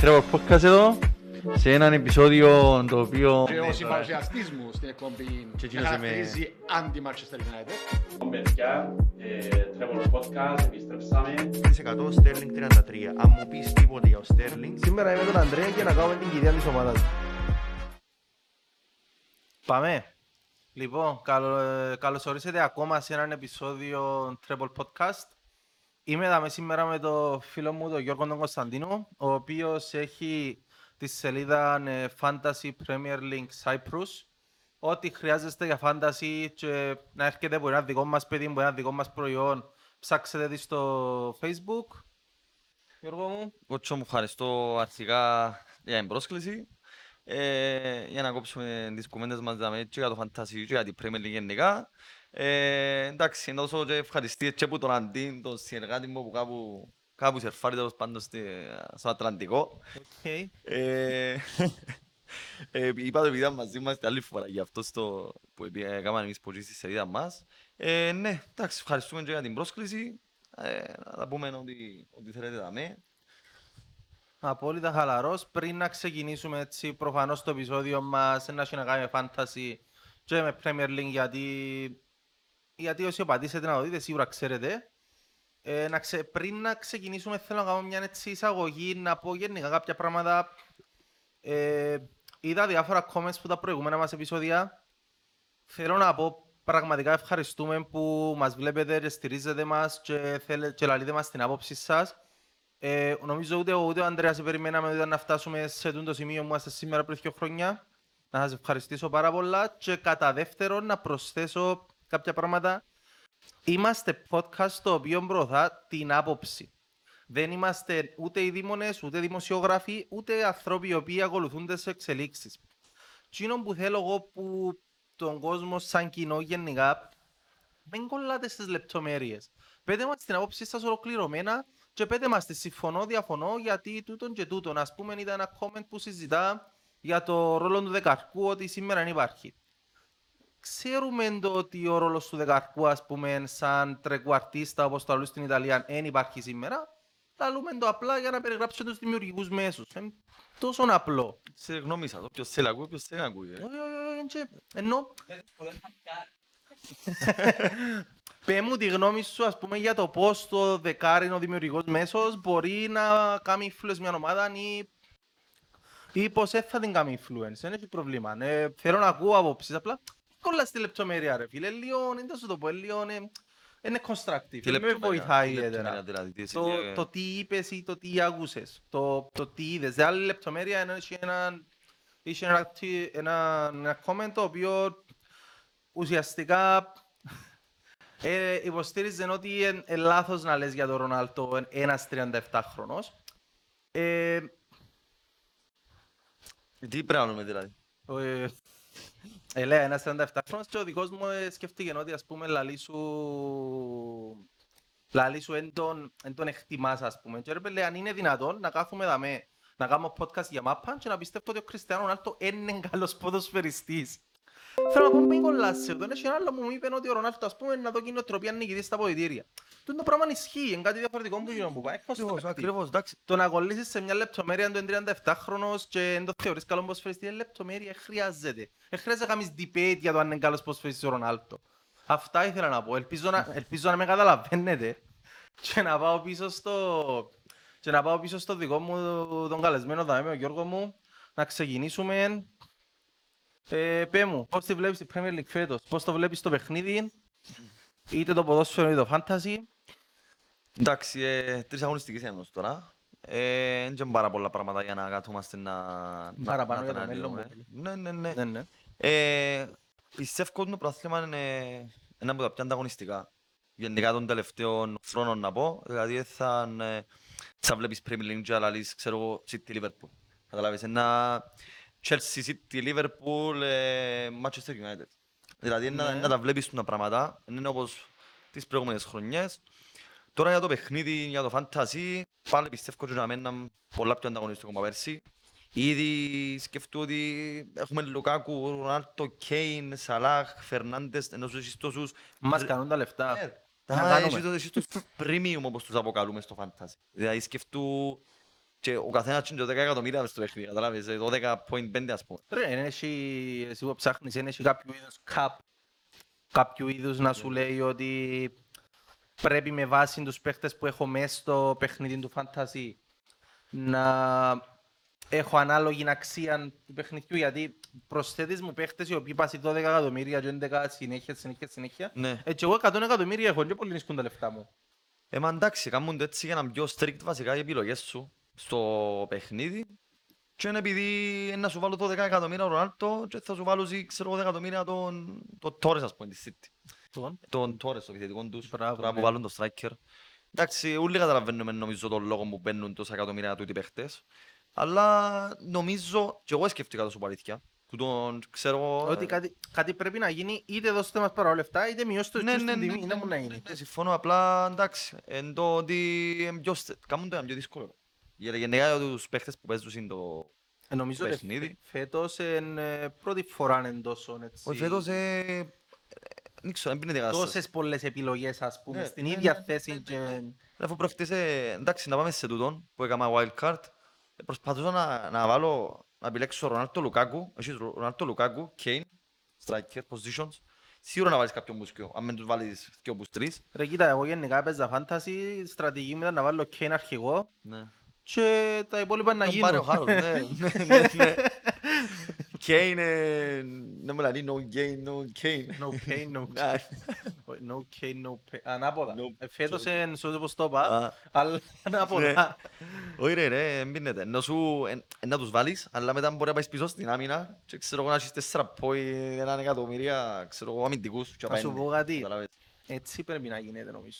Τρέβορ Podcast εδώ, σε έναν επεισόδιο το οποίο... Και ο συμπαρουσιαστής μου στην εκπομπή Και με εκείνος είμαι- χαρακτηρίζει anti-Manchester United. παιδιά, ε, Trevor Podcast, επιστρέψαμε. 100 Sterling 33. Αν μου πεις τίποτε για ο Sterling, Σήμερα είμαι τον Ανδρέα και να κάνουμε την κυρία της ομάδας. Πάμε. Λοιπόν, καλο, ε, καλώς ορίσατε ακόμα σε έναν επεισόδιο Treble Podcast. Είμαι εδώ σήμερα με το φίλο μου, τον Γιώργο τον Κωνσταντίνο, ο οποίος έχει τη σελίδα ε, Fantasy Premier League Cyprus. Ό,τι χρειάζεστε για fantasy και να έρχεται από ένα δικό μας παιδί, από ένα δικό μας προϊόν, ψάξετε τη στο Facebook. Γιώργο μου. Κότσο μου ευχαριστώ αρχικά για την πρόσκληση. Ε, για να κόψουμε τις κουβέντες μας δάμε, και για το Fantasy και για την Premier League γενικά. Ε, εντάξει, να δώσω και ευχαριστίες και από τον Αντίν, τον συνεργάτη μου που κάπου, κάπου σερφάρει τέλος πάντων στη- στο Ατλαντικό. Okay. Ε, ε, είπα το επειδή ήταν μαζί μας την άλλη φορά γι' αυτό στο, που επί- έκαναμε εμείς που στη σελίδα μας. Ε, ναι, εντάξει, ευχαριστούμε και για την πρόσκληση. Ε, να τα πούμε ό,τι, ό,τι θέλετε να με. Απόλυτα χαλαρός. Πριν να ξεκινήσουμε έτσι, προφανώς το επεισόδιο μας δεν έχει να κάνει με fantasy και με Premier League γιατί, γιατί όσοι πατήσετε να το δείτε σίγουρα ξέρετε. Ε, να ξε... Πριν να ξεκινήσουμε θέλω να κάνω μια έτσι εισαγωγή να πω γενικά κάποια πράγματα. Ε, είδα διάφορα comments που τα προηγούμενα μας επεισόδια. Θέλω να πω πραγματικά ευχαριστούμε που μας βλέπετε και στηρίζετε μας και, θέλετε, και λαλείτε μας την άποψη σας. Ε, νομίζω ούτε, ο- ούτε ο Ανδρέας περιμέναμε ούτε να φτάσουμε σε τούτο σημείο που είμαστε σήμερα πριν δύο χρόνια. Να σας ευχαριστήσω πάρα πολλά και κατά δεύτερον να προσθέσω κάποια πράγματα. Είμαστε podcast το οποίο προωθά την άποψη. Δεν είμαστε ούτε οι δήμονες, ούτε δημοσιογράφοι, ούτε άνθρωποι οι οποίοι ακολουθούν τις εξελίξεις. Τι που θέλω εγώ που τον κόσμο σαν κοινό γενικά μην κολλάτε στις λεπτομέρειες. Πέτε μας την άποψή σας ολοκληρωμένα και πέτε μας τη συμφωνώ, διαφωνώ γιατί τούτον και τούτον. Ας πούμε είδα ένα comment που συζητά για το ρόλο του Δεκαρκού ότι σήμερα δεν υπάρχει. Ξέρουμε το ότι ο ρόλος του Δεκαρκού ας πούμε σαν τρεκουαρτίστα όπως το αλλούς στην Ιταλία δεν υπάρχει σήμερα. Λαλούμε το απλά για να περιγράψουμε τους δημιουργικούς μέσους. Είναι τόσο απλό. Σε γνώμη σας, όποιος θέλει να ακούει, όποιος θέλει να ακούει. ε. Όχι, όχι, όχι, και- Ενώ Πέ μου τη γνώμη σου, ας πούμε, για το πώς το δεκάρι είναι ο δημιουργικός μέσος μπορεί να κάνει influence μια ομάδα ή, ή πώς δεν θα την κάνει influence. Δεν έχει πρόβλημα. Ε, θέλω να ακούω απόψεις, απλά κολλά στη λεπτομέρεια ρε φίλε. Λίγο, δεν θα σου το πω, λίγο είναι, είναι constructive. Τι Δεν με λεπτομέρεια, βοηθάει τι ιδιαίτερα. λεπτομέρεια δηλαδή, τι εσύ, Το, ε, το τι είπες ή το τι άκουσες, το, το τι είδες. De άλλη λεπτομέρεια είναι είχε ένα, είχε ένα, τι- ένα, ένα comment το οποίο ουσιαστικά ε, υποστήριζε ότι είναι ε, λάθος να λες για τον Ρονάλτο εν- ένας 37χρονος. Ε, Τι πρέπει να κάνουμε δηλαδή. Ο, ε, ε, λέει ένας 37χρονος και ο δικός μου ε, σκέφτηκε ότι ας πούμε λαλή σου λαλή σου εν τον, εν τον εκτιμάς ας πούμε και ρε παιδί, αν είναι δυνατόν να κάθουμε δαμέ να κάνουμε podcast για μάπαν και να πιστεύω ότι ο Κριστιανό Ρονάλτο είναι καλός ποδοσφαιριστής. Θέλω να πω μην κολλάσαι, τον έχει ένα άλλο που μου είπε ότι ο Ρονάλτο ας πούμε να δω κοινοτροπία νικητή στα ποδητήρια. Τούτο το πράγμα ισχύει, είναι κάτι διαφορετικό που γίνω που πάει. Ακριβώς, ακριβώς, εντάξει. Το να κολλήσεις σε μια λεπτομέρεια του 37χρονος και δεν το θεωρείς καλό ποδοσφαιριστή είναι λεπτομέρεια, χρειάζεται. Δεν χρειάζεται να κάνεις debate για το αν είναι καλός ποδοσφαιριστής ο Ρονάλτο. Αυτά ήθελα να πω. Ελπίζω να, ελπίζω να με καταλαβαίνετε και να πάω πίσω στο, και να πάω πίσω στο δικό μου τον καλεσμένο θα είμαι ο Γιώργο μου να ξεκινήσουμε. Ε, πέ μου, πώς τη βλέπεις την Premier League φέτος, πώς το βλέπεις το παιχνίδι, είτε το ποδόσφαιρο είτε το fantasy; Εντάξει, ε, τρεις αγωνιστικές είναι ως τώρα. Ε, Δεν είναι πάρα πολλά πράγματα για να κάθομαστε να... να- Παραπάνω να για τα το μέλλον αναλύουμε. μου. Ναι, ναι, ναι. Ναι, ναι. Ε, πιστεύω ότι το πρωτάθλημα είναι ένα από τα πιο ανταγωνιστικά. Γενικά των τελευταίων χρόνων να πω. Δηλαδή θα, ε, θα βλέπεις Premier League και άλλα λύσεις, ξέρω εγώ, City Liverpool. Καταλάβεις, ένα Chelsea City Liverpool ε, Manchester United. Δηλαδή να, Ναι. να τα βλέπεις τα πράγματα, δεν είναι όπως τις προηγούμενες χρονιές. Τώρα για το παιχνίδι, για το fantasy, πάλι πιστεύω ότι να μένουν πολλά πιο ανταγωνιστικό από πέρσι. Ήδη σκεφτώ ότι έχουμε Λουκάκου, Ρονάλτο, Κέιν, Σαλάχ, Φερνάντες, ενώ σου έχεις τόσους... Μας κάνουν τα λεφτά. Ναι, Να Α, κάνουμε. έχει το- έχει τους premium όπως τους αποκαλούμε στο fantasy. Δηλαδή σκεφτού και ο καθένας είναι 10 εκατομμύρια μες στο παιχνίδι, καταλάβεις, ε, 12.5 ας πούμε. Ρε, εν έχει, εσύ που ψάχνεις, εν έχει κάποιο είδους cap, κάποιο είδους να σου λέει ότι πρέπει με βάση τους παίχτες που έχω μέσα στο παιχνίδι του fantasy να έχω ανάλογη αξία του παιχνιδιού, γιατί προσθέτεις μου παίχτες οι οποίοι πάσει 12 εκατομμύρια και 11 συνέχεια, συνέχεια, συνέχεια. Ναι. Έτσι εγώ 100 εκατομμύρια έχω και πολύ νισκούν τα λεφτά μου. Ε, μα εντάξει, κάνουν το έτσι για να είναι πιο strict βασικά οι επιλογές σου στο παιχνίδι και είναι επειδή ε, να σου βάλω 12 εκατομμύρια ο Ρονάλτο και θα σου βάλω ζη, ξέρω 10 εκατομμύρια τον, τον Τόρες ας πούμε της City. Λοιπόν, Τον Τόρες, το επιθετικό τους, Μπράβο, τώρα που ναι. βάλουν το striker. Εντάξει, όλοι καταλαβαίνουμε νομίζω τον λόγο που μπαίνουν τόσα εκατομμύρια τούτοι παίχτες. Αλλά νομίζω, και εγώ σκέφτηκα το σου πω αλήθεια, που τον ξέρω... ότι ε, κάτι, κάτι πρέπει να γίνει, είτε δώστε μας παρά λεφτά, είτε μειώστε το ναι, στην ναι, ναι, τιμή, ναι, να μου να ναι, γίνει. ναι, συμφωνώ, απλά εντάξει, εν το ότι είναι πιο στε- κάνουν το ένα πιο δύσκολο. Για γενικά για τους παίχτες που παίζουν είναι το... Ε, Νομίζω ότι παιχνίδι. φε- φέτος είναι πρώτη φορά είναι τόσο έτσι. Όχι φέτος, ε, ε, δεν ξέρω, δεν πίνεται κατάσταση. Τόσες πολλές επιλογές ας πούμε, Ναι, στην ναι, ίδια ναι, θέση και... Αφού προχτές, ε, εντάξει, να πάμε σε τούτον που έκανα wild card, ε, προσπαθούσα να, να βάλω, να επιλέξω Ρονάλτο Λουκάκου, έχεις Ρονάλτο Λουκάκου, Kane, striker, positions, σίγουρα να βάλεις κάποιον μουσκιο, αν δεν τους βάλεις και όπως τρεις. Ρε κοίτα, εγώ γενικά έπαιζα fantasy, η στρατηγική μου ήταν να βάλω Kane αρχηγό Ναι. Και τα υπόλοιπα να Τον πάρει ο γίνουν. Χάρολ, ναι, ναι, ναι, ναι. Kane, ε, να μου λέει no gain, no Kane. No pain, no Α, no Kane, no pain. Ανάποδα. No- Ε, Φέτος είναι σωστό όπως το είπα, α, αλλά Ναι. ανάποδα. Όχι ρε, ρε, δεν πίνεται. Ενώ σου, εν- εν να τους βάλεις, αλλά μετά μπορεί να πάεις πίσω στην άμυνα και ξέρω εγώ να έχεις τέσσερα πόη, έναν εκατομμύρια, ξέρω εγώ, αμυντικούς. και Να σου απέναντι. πω κάτι, Καταλάβες. έτσι πρέπει να γίνεται νομίζω.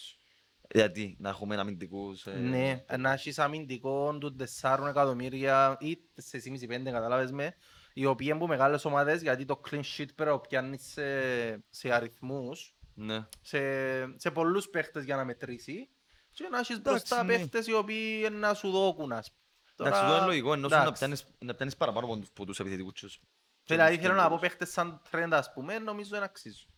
Γιατί, να έχουμε αμυντικούς. ε, Ναι, να έχεις αμυντικό του 4 εκατομμύρια ή 4,5-5 κατάλαβες με, οι οποίοι είναι που μεγάλες ομάδες, γιατί το clean sheet πρέπει να πιάνεις σε, σε αριθμούς, Ναι. σε, σε πολλούς παίχτες για να μετρήσει και να έχεις Εντάξει, μπροστά ναι. παίχτες οι οποίοι να σου δώκουν, ας πούμε. Εντάξει, Τώρα, αυτό είναι λογικό, ενώ σου να εντάξει. πιάνεις, να πιάνεις παραπάνω από τους- από τους επιθετικούς τους. Δηλαδή τους θέλω να πω κεντρικούς. παίχτες σαν τρέντα ας πούμε, νομίζω δεν αξίζουν.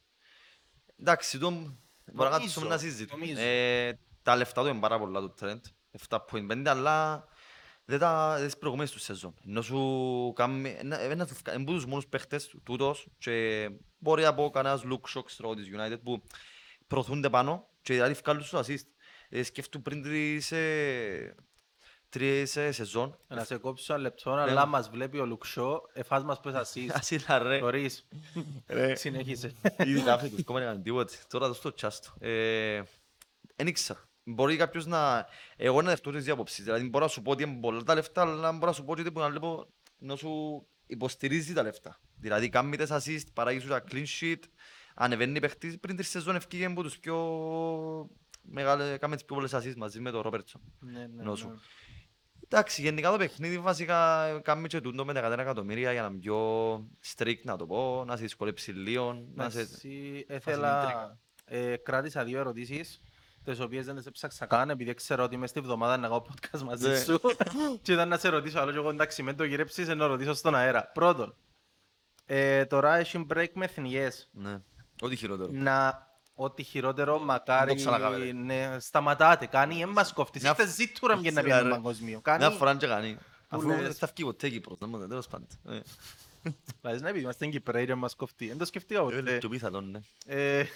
Εντάξει, το μπορεί να Νομίζω, κάτσουμε να συζητήσουμε. νομίζω. Ε, Τα λεφτά του είναι πάρα πολλά του Trent, 7.5, αλλά δεν τα δεν τις προηγούμενες τους σεζόν. Ενώ σου κάνει, ένα- ένα τους φκα- είναι από τους μόνους παίχτες του- τούτος και μπορεί από κανένας look shock ξέρω, της United που προωθούνται πάνω και δηλαδή βγάλουν στους assist. Ε, Σκέφτου πριν τρεις, ε, τρεις ε, σεζόν. Να σε κόψω ένα λεπτό, Ναι. αλλά μας βλέπει ο Λουξό, εφάς μας πες ασίς. Ασύλα ρε. Θωρείς. Ρε. Συνέχισε. Ήδη κάφε τους, κόμμα έκαναν τίποτε. Τώρα το στο τσάστο. Ε, Εν ήξερα. Μπορεί κάποιος να... Εγώ να δεχτώ τις δύο απόψεις. Δηλαδή μπορώ να σου πω ότι είναι πολλά τα λεφτά, αλλά μπορώ να σου πω ότι που να βλέπω να σου υποστηρίζει τα λεφτά. Δηλαδή κάνει τις assist, παράγει σου τα clean sheet, ανεβαίνει παίχτης. Πριν τη σεζόν ευκήγε από τους πιο μεγάλες, κάμε τις πιο πολλές assist μαζί με τον Ρόπερτσον. Ναι, ναι, Νόσου. ναι. Εντάξει, γενικά το παιχνίδι βασικά κάνει και τούτο με τα 100 εκατομμύρια για να είναι πιο strict να το πω, να σε δυσκολέψει λίγο, να σε... Εντάξει, ήθελα, ε, κράτησα δύο ερωτήσεις, τις οποίες δεν τις έψαξα καν, επειδή ξέρω ότι μες στη βδομάδα να κάνω podcast μαζί Ναι. σου και ήταν να σε ρωτήσω, αλλά και εγώ εντάξει, με το γυρέψεις να ρωτήσω στον αέρα. Πρώτον, ε, τώρα έχει break με εθνικές. Ναι, ό,τι χειρότερο. Να, ό,τι χειρότερο, μακάρι, ξανακάμε, ρε. ναι, σταματάτε, κάνει, εν μας κόφτεις. Μια Είστε φ- ζήτουρα για να Σιγά, πιένουμε ρε. παγκοσμίο. Μια Κάνει, φορά και κάνει. Πού Αφού λες. δεν θα βγει ποτέ Κύπρος, δεν μπορεί, τέλος πάντων. Ε, δηλαδή, να επειδή είμαστε Κυπρέοι και μας κοφτεί. Δεν το σκεφτήκα ε, ποτέ. πιο πιθανό, ναι. Ε,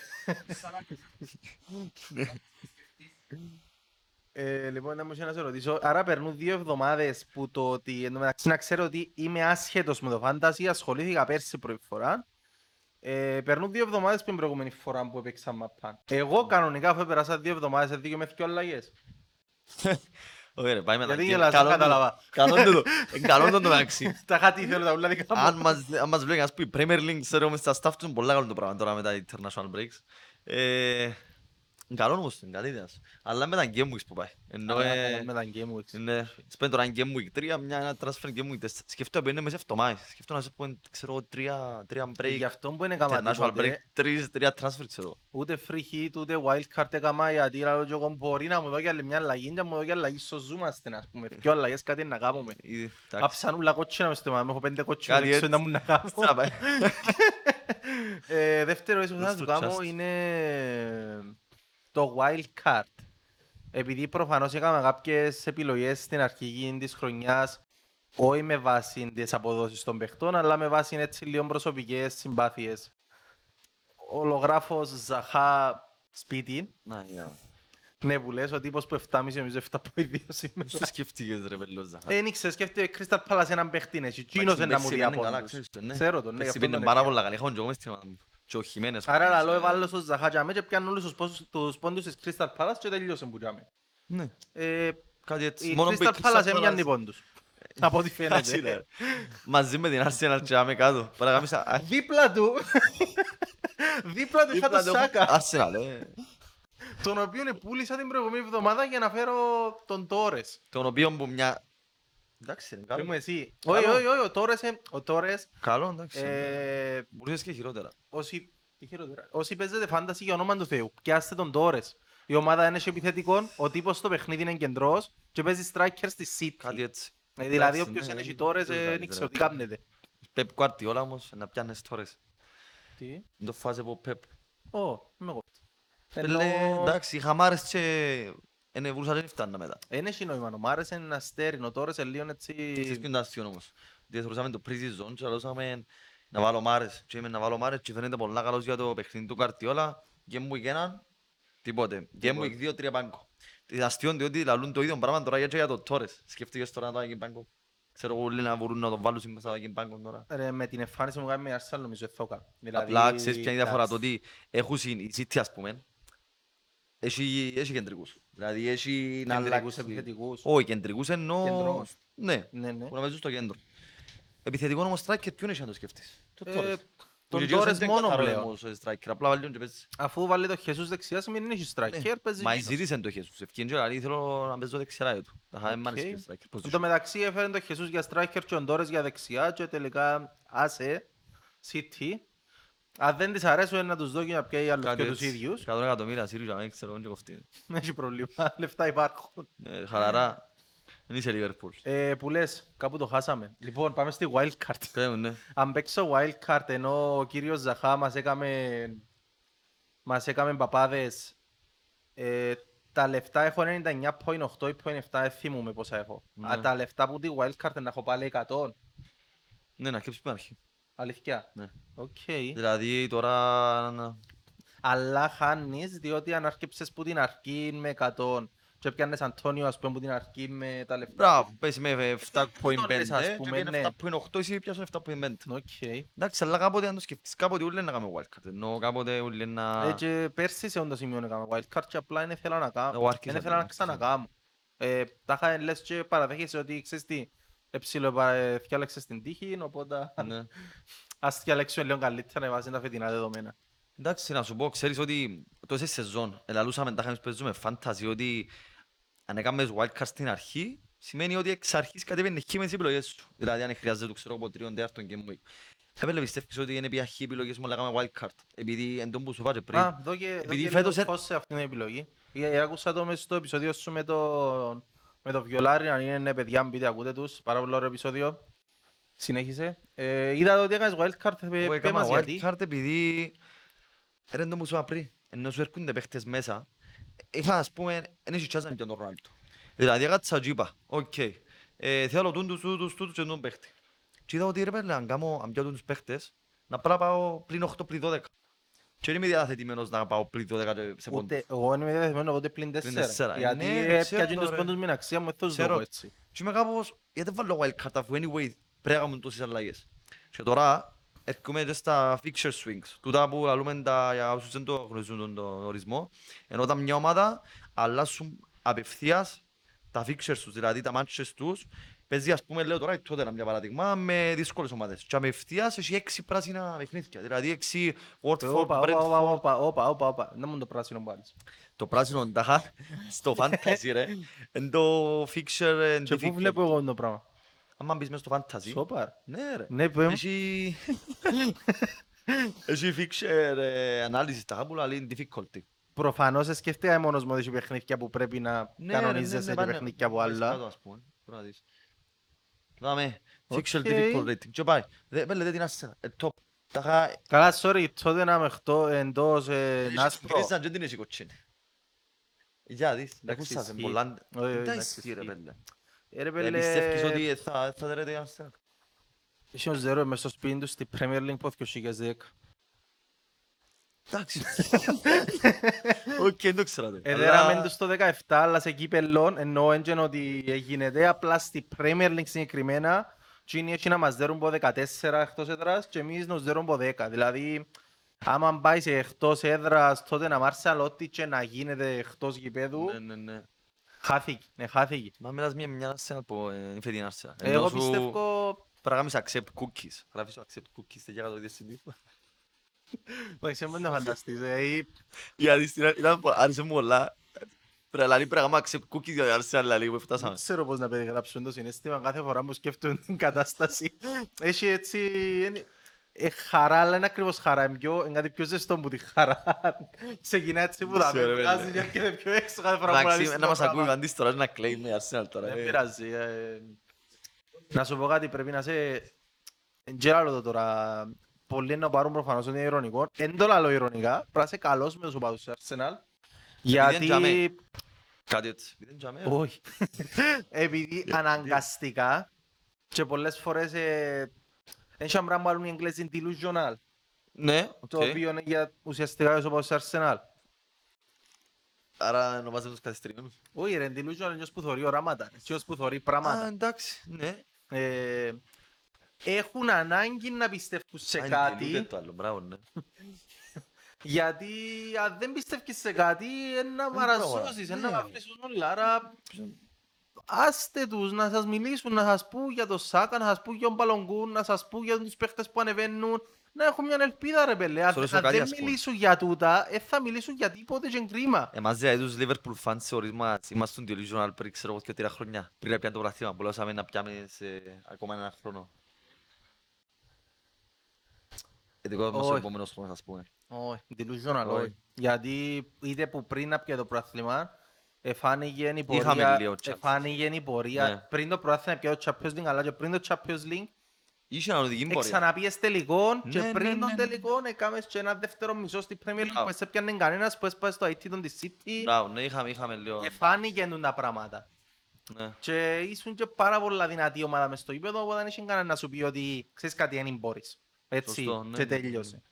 Ε, λοιπόν, να μου να σε ρωτήσω, άρα περνούν δύο εβδομάδες που το ότι, εν τω μεταξύ να ξέρω ότι είμαι άσχετος με το fantasy, ασχολήθηκα πέρσι πρώτη φορά. Ε, περνούν δύο εβδομάδες πριν προηγούμενη φορά που έπαιξα μαπάν. Εγώ κανονικά αφού πέρασα δύο εβδομάδες, σε δίκιο με δύο αλλαγές. Όχι ρε, πάει με τα Γιατί γκέλ. γελάς, δεν Καλό το- κατάλαβα. Καλό το- ε, καλό το το μεταξύ. Τα χάτι θέλω τα ούλα δικά Αν μου. μας, αν μας βλέπεις, ας πούμε, η Premier League, ξέρω, μες στα staff τους είναι πολλά καλό το πράγμα τώρα με τα international breaks. Ε, Καλό όμως, είναι καλή ιδέα σου. Αλλά με τα Game Weeks που πάει. Ενώ, ε, Με τα Game Weeks. Ναι, σπένει τώρα Game Week 3, μια ένα transfer Game Week 4. Σκεφτώ που είναι μέσα εβδομάδες. Σκεφτώ να σε πω, ξέρω, τρία, τρία break, Γι' αυτό που είναι έκαμα international break, τίποτε, τρεις, τρία transfer, ξέρω. ούτε free hit, ούτε wild card έκαμα, γιατί λέω και εγώ μπορεί να μου δώσει άλλη μια αλλαγή και να μου δώσει αλλαγή στο zoom, ας πούμε, ας πούμε. Δυο αλλαγές κάτι να κάνουμε. Ήδη, εντάξει. Άψαν ούλα κότσινα μες στο μάτι, έχω πέντε κότσινα, Κάτι δεν ξέρω έτσι. να μου να κάνω. Να πάει. Ε, Δεύτερο ίσως να Στο σου κάνω chest. είναι το wild card, επειδή προφανώς έκαμε κάποιες επιλογές στην αρχική της χρονιάς, όχι με βάση τις αποδόσεις των παιχτών, αλλά με βάση έτσι λίγο προσωπικές συμπάθειες. Ολογράφος Ζαχά σπίτι, Να, για. ναι που λες, ο τύπος που 7,5 νομίζω 7,2 σήμερα. Πώς το σκέφτηκες ρε πελόζα. Δεν ήξερε, σκέφτεται Crystal Palace έναν παίχτη είναι, εκείνος είναι να μου δει πόντους. Ξέρω τον, ναι, γι' αυτό Πήρνε τον πάρα έπιανα. πολλά καλή. Είχαμε και εγώ μες στην ομάδα μου. Και ο Χιμένες. Άρα λαλό έβαλε στο Ζαχά τζάμε και πιάνουν όλους τους πόσους- τους πόντους της Crystal Palace και τελείωσε που τζάμε. Ναι, Ε, κάτι έτσι. Η Μόνο που η Crystal Palace Crystal έμοιανε Palace- πόντους. Από ό,τι Κάτσε, ρε. φαίνεται. Μαζί με την Arsenal και άμε κάτω. Παρακάμισα. Δίπλα του, δίπλα του είχα το Σάκα, Arsenal, ε. τον οποίο πούλησα την προηγούμενη εβδομάδα για να φέρω τον Τόρες. Τον οποίο που μια... Εντάξει, είναι Πες καλό. μου εσύ. Όχι, όχι, όχι, ο Τόρες, ε, ο Τόρες, Καλό, εντάξει. ε, Μπορούσες και χειρότερα. όσοι, τι χειρότερα, όσοι παίζετε φάνταση για όνομα του Θεού, πιάστε τον Τόρες. Η ομάδα είναι σε επιθετικό, ο τύπος στο παιχνίδι είναι κεντρός και παίζει striker στη Κάτι City. έτσι. Ε, Δηλαδή Εντάξει, όποιος ναι, είναι ναι, οι Τόρες, δεν ε, θα δεν ξέρω ήθελα. τι κάμνετε. Πεπ Κουάρτιόλα όμως, να πιάνεις τόρες. Τι, Δεν το φάζε από Πεπ. ω, είμαι εγώ. Πέλε, εντάξει, οι χαμάρες και... Είναι βρούσα δεν φτάννα μετά. Δεν έχει νόημα, ο Μάρες είναι ένα αστέρι, ο Τόρες είναι λίγο Ξέρεις έτσι... ποιο είναι το αστείο όμως; Διαθωρούσαμε το pre-season και λαλούσαμε να βάλω μάρες. Και είμαι να βάλω μάρες και φαίνεται πολλά καλός για το παιχνίδι του Καρτιόλα. Game week 1, τίποτε. Game week 2, 3 πάγκο. Είναι αστείο διότι λαλούν το ίδιο πράγμα τώρα και για το Τόρες. Σκέφτηκες τώρα να το αγγεί πάγκο. Ξέρω εγώ όλοι να μπορούν να το βάλουν μέσα στο αγγεί πάγκο τώρα. Ρε, με την εμφάνιση μου κάνει με η Arsenal νομίζω θα κάνω. Δηλαδή, Απλά ξέρεις ποια είναι η διαφορά το εντάξει. ότι έχουν συν- η City ας πούμε έχει, έχει κεντρικούς. Δηλαδή έχει να Κεντρικούς αλλάξει. επιθετικούς. Όχι, κεντρικούς εννοώ... Κεντρός. Ναι, Ναι, ναι. που να παίζουν στο κέντρο. Επιθετικό όμως striker ποιον έχει να το σκεφτείς; Το Ε, Torres. τον Ο Jorginho Torres δεν μόνο καθαρό πλέον. όμως, ε, striker, απλά βάλει τον και παίζει. Αφού βάλει το Χεσούς δεξιά, σημαίνει έχει striker, παίζει Μα εκείνος. ζήτησε το Jesus. Ευκαιρία και λέει θέλω να παίζω δεξιά του. Τα χάμε μάνες Οκ. και striker. Εν τω μεταξύ έφερε το Χεσούς για striker και ο Ντόρες για δεξιά και τελικά άσε City. Αν δεν της αρέσουν να τους δω και να πιάει άλλους Κάτι και τους έτσι. ίδιους. 100 εκατομμύρια Σύριου, δεν ξέρω, δεν κοφτεί. Δεν έχει πρόβλημα, λεφτά υπάρχουν. Ε, Χαλαρά. Δεν είσαι Liverpool. Ε, που λες, κάπου το χάσαμε. Λοιπόν, πάμε στη wildcard. Πες μου, ναι. Αν παίξω wildcard ενώ ο κύριος Ζαχά μας έκαμε, μας έκαμε παπάδες, ε, τα λεφτά έχω 99.8 ή 0.7, δεν θυμούμαι πόσα έχω. Ναι. Α, τα λεφτά που τη wildcard να έχω πάλι 100. Ναι, να κλείψεις την αρχή. Αλήθεια. Ναι. Οκ. Δηλαδή τώρα... να- Αλλά χάνεις διότι αν αρκέψες που την αρχή με 100 και πιάνες Αντώνιο ας πούμε που την αρχή με τα λεφτά. Μπράβο, πες με 7.5 το λες, ας και πούμε, πήγαινε ναι. 7.8 εσύ πιάσουν 7.5. Οκ. Εντάξει, αλλά κάποτε αν το σκεφτείς, κάποτε ούλοι να κάνουμε wildcard. Ενώ κάποτε ούλοι να... Ε, και πέρσι σε όντως σημείο έκαμε wildcard και απλά δεν ήθελα να κάνω. Εγώ άρχισα Δεν το, ήθελα να άρχισα. ξανακάμω. Ε, τα είχα λες και παραδέχεσαι ότι ξέρεις τι, εψιλο θυκιάλεξες την τύχη, οπότε Ναι. ας θυκιάλεξουμε λίγο καλύτερα με βάση τα φετινά δεδομένα. Εντάξει, να σου πω, ξέρεις ότι τόσες σεζόν, ελαλούσαμε τα είχαμε παίζουμε φάνταζι ότι αν έκαμες wildcard στην αρχή, σημαίνει ότι εξ αρχής κατέβαινε χ μες τις επιλογές σου. Δηλαδή αν χρειάζεται, ξέρω από τρίον τέταρτον game week. Έπαιρνε πιστεύεις ότι είναι πια χ επιλογές μου, αλλά έκαμε wildcard. Επειδή εν τόν που σου είπα και πριν. Α, δω και, δω Επειδή και φέτος λίγο ε- φως σε αυτήν την επιλογή. Ε, ε, Άκουσα το μέσα στο επεισόδιο σου με το, με το Βιολάρι, αν είναι παιδιά, μπείτε, ακούτε τους, πάρα πολύ ωραίο επεισόδιο. Συνέχισε. Ε, είδα ότι έκανες wildcard, ε, Εγώ πέ έκανα μας γιατί. wildcard επειδή ρε το μου σου είπα πριν, ενώ σου έρχονται παίχτες μέσα, είχα ας πούμε, δεν έχει τσάζα με τον Ρονάλντο. Δηλαδή έκατσα και είπα, οκ, ε, θέλω τούντους, τούτους, τούτους και τον παίχτη. Και είδα ότι ρε πέλε, αν κάνω, αν πιάω τους παίχτες, να πρέπει να πάω πριν 8, πριν 12. Και δεν είμαι διαθετημένος να πάω πριν 12 και σε πόντους; Ούτε, εγώ είμαι διαδεθειμένο ούτε πλην τέσσερα. τέσσερα. Γιατί Ναι, ε, ξέρω πιάζει τους ρε. πόντους με αξία μου, θα τους Ξέρω. δω έτσι. Και είμαι κάπως, γιατί δεν βάλω wildcard αφού anyway πρέπει να κάνουν τόσες αλλαγές. Και τώρα έρχομαι και στα fixture swings. Τούτα που λαλούμε τα, για όσους δεν το γνωρίζουν τον, τον ορισμό. Ενώ όταν μια ομάδα αλλάσουν απευθείας τα fixtures τους, δηλαδή τα matches τους, παίζει ας πούμε λέω τώρα η Tottenham για παράδειγμα με δύσκολες ομάδες. Και απευθείας έχει έξι πράσινα παιχνίδια, δηλαδή έξι Watford, Όπα, όπα, όπα, Brentford. όπα, όπα, όπα, όπα. Να μου το πράσινο πάλι. Το πράσινο τάχα στο fantasy ρε, είναι το fixture and Και πού difficult. βλέπω εγώ το πράγμα; Άμα μπεις μέσα στο fantasy, Σόπα. ναι ρε. Ναι, πέμ. Έχει... Έχει fixture ε, ανάλυση στα που λέει difficulty. Προφανώς σκέφτηκα μόνος μου ότι έχει παιχνίδια που πρέπει να Ναι, κανονίζεσαι και παιχνίδια από άλλα. Δάμε, fixture Οκ. difficult rating. Και πάει, δε- πέλε, δεν την άσε, ε, top. Τα είχα... Καλά, sorry, τότε να με χτώ εντός ε, Νάσπρο. Χρήσαν και την έχει κοτσίνη. Για δεις, έχουν Εντάξει, σας ισχύει. πολλά... Όχι, όχι, Δεν εντάξει, ισχύει ρε ισχύει. πέλε. Ε, ρε Ε, πέλε, Πιστεύεις ότι θα θα δέρετε η Arsenal. Είχε ο Ζέρο μες στο σπίτι του στη Premier League που 2010. Εντάξει. Οκ, δεν το ξέρατε. Εδέραμε Αλλά- τους στο 17, αλλά σε κύπελλον, εννοώ έντζεν ότι γίνεται απλά στη Premier League συγκεκριμένα Τσίνοι έχει να μας δέρουν από 14 εκτός έδρας και εμείς να τους δέρουν από 10. Δηλαδή, άμα πάει σε εκτός έδρας, τότε να μάρσει άλλο ό,τι και να γίνεται εκτός γηπέδου, Ναι, ναι, ναι. χάθηκε, ναι, χάθηκε. Μα μιλάς μια μια Arsenal που ε, είναι φετινή Arsenal. Εγώ Ενώ σου πιστεύω, Πρέπει να κάνεις accept cookies. Γράφεις το accept cookies και για το ίδιο στην τύπο. δεν μπορεί να φανταστείς, ε, ή- Γιατί στην αρχή ήταν πο- άρεσε μου πολλά. Πρέπει να λέει, πρέπει να κάνουμε accept cookies για το Arsenal δηλαδή, που Δεν φτάσαμε. ξέρω πώς να περιγράψουν το συναίσθημα κάθε φορά που σκέφτομαι την κατάσταση. Έχει έτσι... είναι- ε, χαρά, αλλά είναι ακριβώς χαρά. Είναι, πιο, είναι κάτι πιο ζεστό που τη χαρά. Ξεκινά έτσι που τα Ξέρω, ρε, βγάζει ρε. και έρχεται πιο έξω κάθε φορά που Εντάξει, λαλείς να το μας πράγμα. ακούει ο Αντής τώρα να κλαίει με Arsenal τώρα. Δεν ε. πειράζει. ε. Να σου πω κάτι, πρέπει να σε... Δεν άλλο το τώρα. Πολλοί να πάρουν προφανώς ότι είναι ειρωνικό. Δεν το λέω ειρωνικά. Πρέπει να είσαι καλός με τους οπαδούς του Arsenal. Γιατί... τζαμί. Κάτι έτσι. Δεν τζαμέ. Όχι. Επειδή αναγκαστικά και πολλές φορές ε, έχει ένα πράγμα που οι Εγγλέζοι delusional, Ναι, το οκ. οποίο είναι για ουσιαστικά για τους Arsenal. Άρα ονομάζεται τους καθιστριώνους. Όχι ρε, delusional είναι ποιος που θωρεί οράματα, ποιος που θωρεί Α, πράγματα. εντάξει, ναι. Ε, έχουν ανάγκη να πιστεύουν σε Α, είναι ούτε κάτι, το άλλο, μπράβο, ναι. γιατί αν δεν πιστεύεις σε κάτι, είναι να μαραζώσεις, είναι να Ναι. μαυρίσουν όλα. Άρα, άστε τους να σας μιλήσουν, να σας πούν για το Σάκα, να σας πούν για τον Παλογκούν, να σας πούν για τους παίχτες που ανεβαίνουν, να έχουν μια ελπίδα ρε πέλε. Αν Sorry, αν κάτι, δεν ας πούμε. μιλήσουν για τούτα, δεν θα μιλήσουν για τίποτε και είναι κρίμα. Εμάς δηλαδή τους Liverpool fans σε ορίσμα είμαστε delusional πριν ξέρω εγώ και τρία χρόνια. Πριν να πιάνε το πραθήμα που λάσαμε να πιάμε σε ακόμα ένα χρόνο. Ειδικό μας ο Όχι. επόμενος χρόνος ας πούμε. Όχι, delusional, Όχι. όχι. Γιατί είτε που πριν να πιέ το πρόθλημα, εφάνηκε η Είχαμε πορεία, λίγο chance. εφάνηκε η πορεία Ναι. πριν το πρόθλημα πιέ το Champions League, αλλά και πριν το Champions League, Είχε ανωδική πορεία. ξαναπιες τελικό και Ναι, πριν ναι, τον ναι, ναι. τελικό έκαμες και ένα δεύτερο μισό στη Premier League Μπράβο. που σε πιάνε κανένας που έσπασε στο IT των της City Μπράβο, ναι, είχαμε, είχαμε λίγο. εφάνηκε τα πράγματα. Ναι. Και ήσουν και πάρα πολλά δυνατή ομάδα μες στο γήπεδο, οπότε δεν είχε κανένα να σου πει ότι ξέρεις κάτι, δεν μπορείς. Έτσι, Σωστό, ναι, και ναι, ναι, τέλειωσε.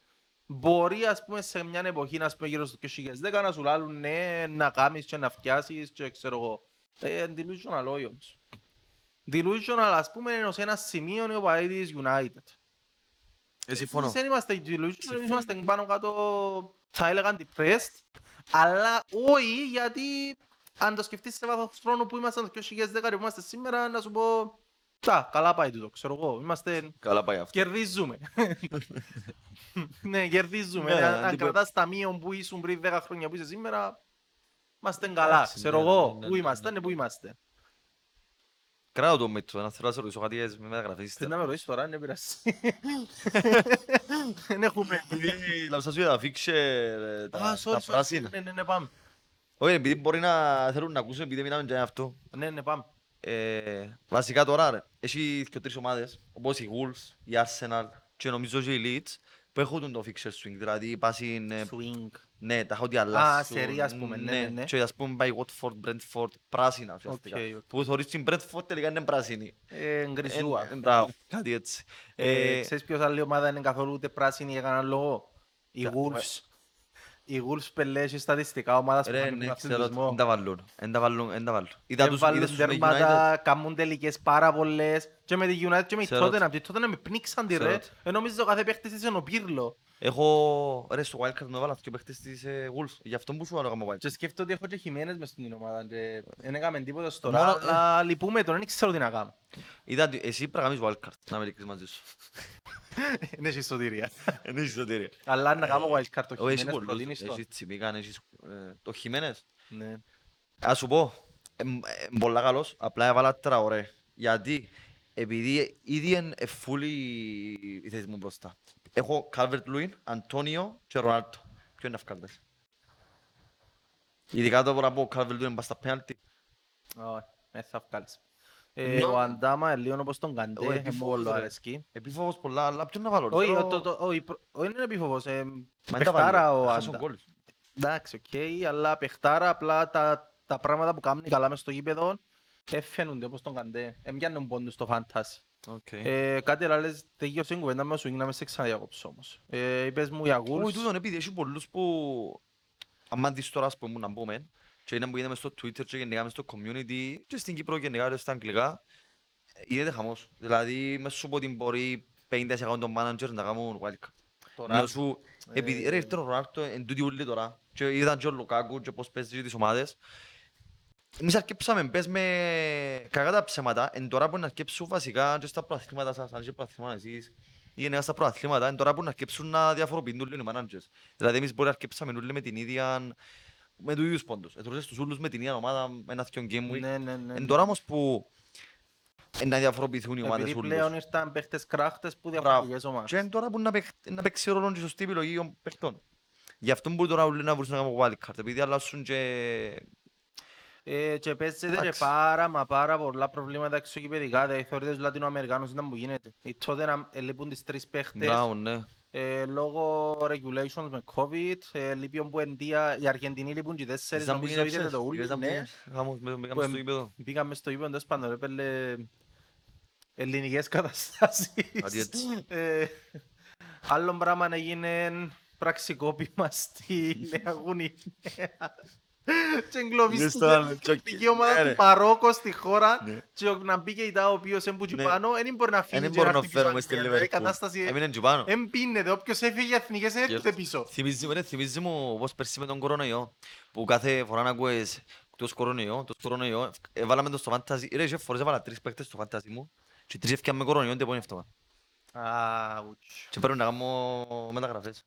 Μπορεί, ας πούμε, σε μια εποχή, ας πούμε, γύρω στο 2010, να σου λάλλουν ναι, να κάνεις και να φτιάσεις και ξέρω εγώ. Ε, delusional όχι όμως. Delusional, ας πούμε, είναι ως ένα σημείο είναι ο παδί της United. Ε, συμφωνώ. Εμείς δεν είμαστε delusional, εμείς είμαστε πάνω κάτω, θα έλεγαν depressed, αλλά όχι γιατί αν το σκεφτείς σε βάθος χρόνου που ήμασταν το 2010 που είμαστε σήμερα, να σου πω, τα, καλά πάει τούτο, ξέρω εγώ, είμαστε, Καλά πάει αυτό. κερδίζουμε. ναι, κερδίζουμε. Ναι, αν, αν αντίπο- κρατάς τα μείον που ήσουν πριν 10 χρόνια που είσαι σήμερα, είμαστε καλά, Εντάξει, ξέρω ναι, εγώ, ναι, ναι, πού ναι, είμαστε, ναι. ναι, πού είμαστε. Κράω το μέτρο, να θέλω να σε ρωτήσω κάτι ε, με μεταγραφές. Θέλει να με ρωτήσεις τώρα, δεν πειράζει. Δεν έχουμε. Επειδή λαψάσου για τα fixture, τα- Α, τα sorry, sorry, πράσινα. ναι, ναι, ναι, πάμε. Όχι, επειδή μπορεί να θέλουν να ακούσουν, επειδή μιλάμε για αυτό. Ναι, ναι, πάμε. Ε, βασικά τώρα, ρε, έχει και τρεις ομάδες, όπως οι Wolves, η Arsenal και νομίζω και οι Leeds, που έχουν το fixture swing, δηλαδή πάσουν, ε, Swing. ναι, τα χώτι αλλάσουν. σερί, ας πούμε, ναι, ναι, ναι. Και ας πούμε πάει Watford, Brentford, πράσινα ουσιαστικά. Οκ, οκ. Που θωρείς την Brentford τελικά είναι πράσινη. Ε, γκρισούα. Ε, Μπράβο, κάτι έτσι. Ε, Ε, Ξέρεις ποιος άλλη ομάδα είναι καθόλου ούτε πράσινη για κανέναν λόγο; Οι Κα- Wolves. Οι Wolves πελέσει στατιστικά ομάδας που Ρε, κάνουν ναι, τον ξέρω, αθλητισμό. εν τα βάλουν, εν τα βάλουν, εν τα βάλουν. Είδα τους, Έβαλαν είδες τους με United. τέρματα, κάνουν τελικές πάρα πολλές. Και με τη United και με τη Ξέρω. Tottenham. Τη Tottenham με πνίξαν τη Ξέρω. ρε. Ε, νόμιζα ο κάθε παίχτης της είναι ο Πύρλο. Έχω, ρε, στο Wildcard μου έβαλα και παίχτες της ε, Wolves. Γι' αυτό που σου βάλω κάνω Και Wildcard. σκέφτομαι ότι έχω και χειμένες μες στην ομάδα. και Δεν έκαμε τίποτα στο Μόνο- τώρα, αλλά λυπούμε τον, δεν ξέρω τι να κάνω. Είδα, ότι εσύ πρέπει να κάνεις Wildcard, να είμαι ειλικρινής μαζί σου. Είναι έχει σωτηρία. Είναι εισιτήρια. Αλλά να κάνω wildcard το Όχι, εσύ χειμένες πολλούς. προτείνεις το. Έχεις Τσιμίκαν, έχεις ε, το Χιμένες. Ναι. Ας σου πω, εμ- εμ πολλά καλός, απλά έβαλα τραωρέ. Γιατί, επειδή ήδη είναι φούλη η θέση μου μπροστά. Έχω Calvert Lewin, Αντώνιο και Ρονάλτο. Ποιο είναι αυκάλτες; Ειδικά το που πω Calvert Lewin πας στα πέναλτι. Όχι, δεν θα βγάλεις. Ε, Ναι. Ο Αντάμα είναι λίγο όπως τον Καντέ, Ο ε, μου επιφόβος, όλο ρε. αρέσκει. Επιφόβος πολλά, αλλά ποιον να βάλω. ρε, Όχι, θέλω- ο- το- το- όχι, προ- όχι, είναι επιφοβός. ε, Μα δεν τα Παιχτάρα βάλω, ο χάσω Άντα. γκολ. Εντάξει, οκ, αλλά παιχτάρα απλά τα τα πράγματα που κάνουν καλά μες στο γήπεδο έφαινονται όπως τον Καντέ. Εμπιάνουν πόντους στο φαντάσι. Οκ. Ε, κάτι άλλο λες, τελείωσε η κουβέντα με σου, να με σε ξαναδιακόψω όμως. Ε, είπες μου για Όχι, Wolves. τούτον επειδή έχει πολλούς που άμα δεις τώρα ας πούμε να πούμε και είναι που γίνεται μες στο Twitter και γενικά μες στο community και στην Κύπρο γενικά και στα αγγλικά ε, γίνεται χαμός. Δηλαδή μες σου πω ότι μπορεί 50% των managers να κάνουν wildcard. Τώρα, Να σου, επειδή ρε ήρθε ο Ρονάλτο εν τούτη ούλη τώρα και είδαν και ο Λουκάκου και πώς παίζει και τις ομάδες εμείς αρκέψαμε πες με κακά τα ψέματα εν τώρα που να αρκέψουν βασικά και στα προαθλήματα σας αν είσαι προαθλήματα εσείς ή γενικά στα προαθλήματα εν τώρα που να αρκέψουν να διαφοροποιούν όλοι οι managers δηλαδή εμείς μπορεί να αρκέψαμε όλοι με την ίδια με τους ίδιους πόντους εθωρούσες τους ούλους με την ίδια ομάδα με ένα θκιον game week Ναι, ναι, ναι. εν τώρα όμως που ε, να διαφοροποιηθούν οι ομάδες Επειδή ούλους πλέον ήρθαν παίχτες κράχτες που Μπράβο. διαφορετικές ομάδες. Και είναι τώρα που να, παίχ- να παίξει ρόλο και η σωστή επιλογή των παιχτών. Γι' αυτό μπορεί τώρα όλοι να βρουν να κάνουν wildcard, επειδή αλλάσουν και... Ε, και παίζεται και Εντάξει. πάρα μα πάρα πολλά προβλήματα εξωγηπαιδικά. Δηλαδή θεωρείτε τους Λατινοαμερικάνους ήταν που γίνεται. Οι τότε να λείπουν τις τρεις παίχτες Μπράβο, ναι. ε, λόγω regulations με COVID. Ε, λείπει ο Μπουεντία, οι Αργεντινοί λείπουν και οι τέσσερις. Είδαν που Νομίζω γίνε είδατε χθες, το ούλι. είδαν που Ναι. γίνε. Γάμος, με- με- Που κάμος εμ- στο γήπεδο. Πήγαμε στο γήπεδο, τέλος πάντων, έπαιρνε ελληνικές καταστάσεις. Κάτι έτσι. Ε, Άλλο πράγμα έγινε πραξικόπημα στη Νέα Γουνινέα. Και εγκλωβίστηκε άλλο, η τσοκ. εθνική ομάδα Ναι, του ρε. Παρόκο στη χώρα Ναι. και ο- να μπει και η ΤΑ ο οποίος έμπουτσι Ναι. πάνω, δεν μπορεί να Ε, φύγει Δεν και μπορώ να να έρθει πίσω φέρουμε στη άλλη μέρα. Η Λίβερπουλ. κατάσταση Έμεινε και πάνω. εμπίνεται, όποιος έφυγε εθνικές δεν έρχεται πίσω. Θυμίζει με, ρε, θυμίζει μου πώς πέρσι με τον κορονοϊό, που κάθε φορά να ακούες εκτός κορονοϊό, εκτός κορονοϊό, ε, βάλαμε το στο φάνταζι, ρε, είχε φορές έβαλα τρεις παίκτες στο φάνταζι μου και τρεις έφτιαν με κορονοϊό την επόμενη εβδομάδα. Αουτσ. Και πρέπει να κάνω μεταγραφές.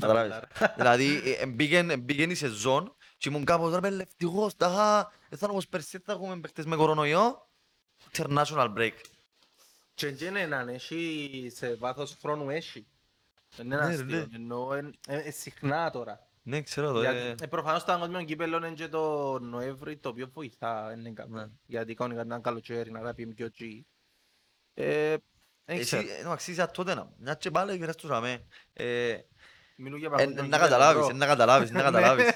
Καταλάβες. Δηλαδή, ε, εμπήκεν εμπήκεν η σεζόν και ήμουν κάπως ρε πέλε ευτυχώς, τάχα, δεν θα είναι όπως πέρσι, θα έχουμε παίχτες με κορονοϊό. International break. Και δεν είναι αν έχει σε βάθος χρόνου έχει. Δεν είναι Ναι, ρε, αστείο, ναι. εννοώ εν- ε, ε, συχνά τώρα. Ναι, ξέρω το. Γιατί, ε, ε, προφανώς το παγκόσμιο κύπελλο είναι και το Νοέμβρη, το οποίο βοηθά, είναι καλό. Ναι. Γιατί κανονικά ήταν καλοκαίρι, να τα πει πιο τσι. Ε, δεν Εσύ, ξέρω. ε, αξίζει για τότε να. Μια και πάλι γυρνάς τους αμέ. Ε, Μιλούν για ε, παγκόσμιο Να κύπελλο, καταλάβεις, bro. ε, να καταλάβεις, να Ναι. καταλάβεις.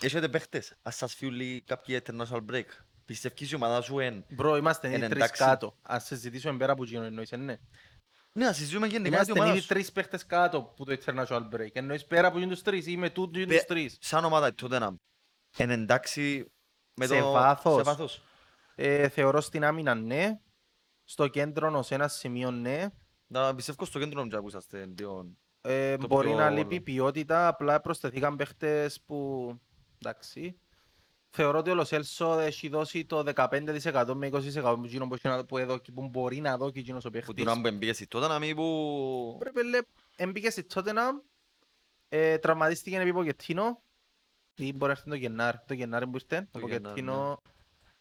Έχετε παίχτες, ας σας φύγουν κάποιοι international break. Πιστεύεις η ομάδα σου εν... Μπρο, είμαστε Εν ήδη τρεις εντάξει; κάτω. Ας συζητήσουμε πέρα από εκείνο εννοείς, ε, ναι. Ναι, ας συζητούμε γενικά την Είμαστε ομάδα ήδη σου. τρεις παίχτες κάτω που το international break. Εννοείς πέρα από εκείνους τους τρεις ή με τούτους τους Πε- τρεις. Σαν ομάδα τότε να... Εν εντάξει με Σε το... βάθος. Σε βάθος. Ε, θεωρώ στην άμυνα ναι. Στο κέντρο ως ένας σημείο ναι. Να πιστεύω στο κέντρο μου που είσαστε δύο... Ε, Το μπορεί πιο να όλο. λείπει ποιότητα, απλά προσθεθήκαν παίχτες που... Εντάξει. Θεωρώ ότι ο Λοσέλσο έχει δώσει το 15% με 20% που εκείνο που έχει να- που εδώ- που μπορεί να δω και εκείνος ο Που παίχτης. του να μπουν πήγες τότε να μην που... Πρέπει να έμπηκε στη Τότεναμ, ε, τραυματίστηκε επί Ποκετίνο ή μπορεί να έρθει το Γενάρη. Το Γενάρη που ήρθε, το Το Γενάρη, Ποκετίνο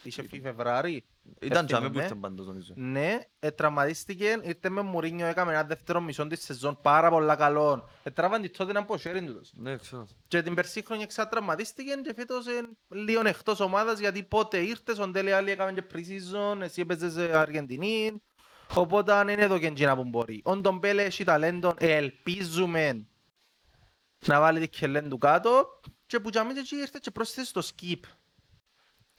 είχε φύγει Φεβράρι. Ήταν Εύκαινο, τζάμε που ναι. ήρθαν πάντως νομίζω. Ναι, ε, τραυματίστηκε, ήρθε με Μουρίνιο, έκαμε ένα δεύτερο μισό της σεζόν πάρα πολλά καλό. Ε, τράβαν τη τότε να πω sharing τούτος. Ναι, ξέρω. Και την περσή χρονιά ξατραυματίστηκε και φέτος είναι λίγο εκτός ομάδας γιατί πότε ήρθες, ο Ντέλε Άλλη έκαμε και pre-season, εσύ έπαιζες σε Αργεντινή. Οπότε αν είναι εδώ και εκείνα που μπορεί. Ο Ντομπέλε έχει ταλέντο, ε, ελπίζουμε να βάλει την κκελλέν του κάτω και που τζιαμέ και εκεί ήρθε και πρόσθεσε στο Skip.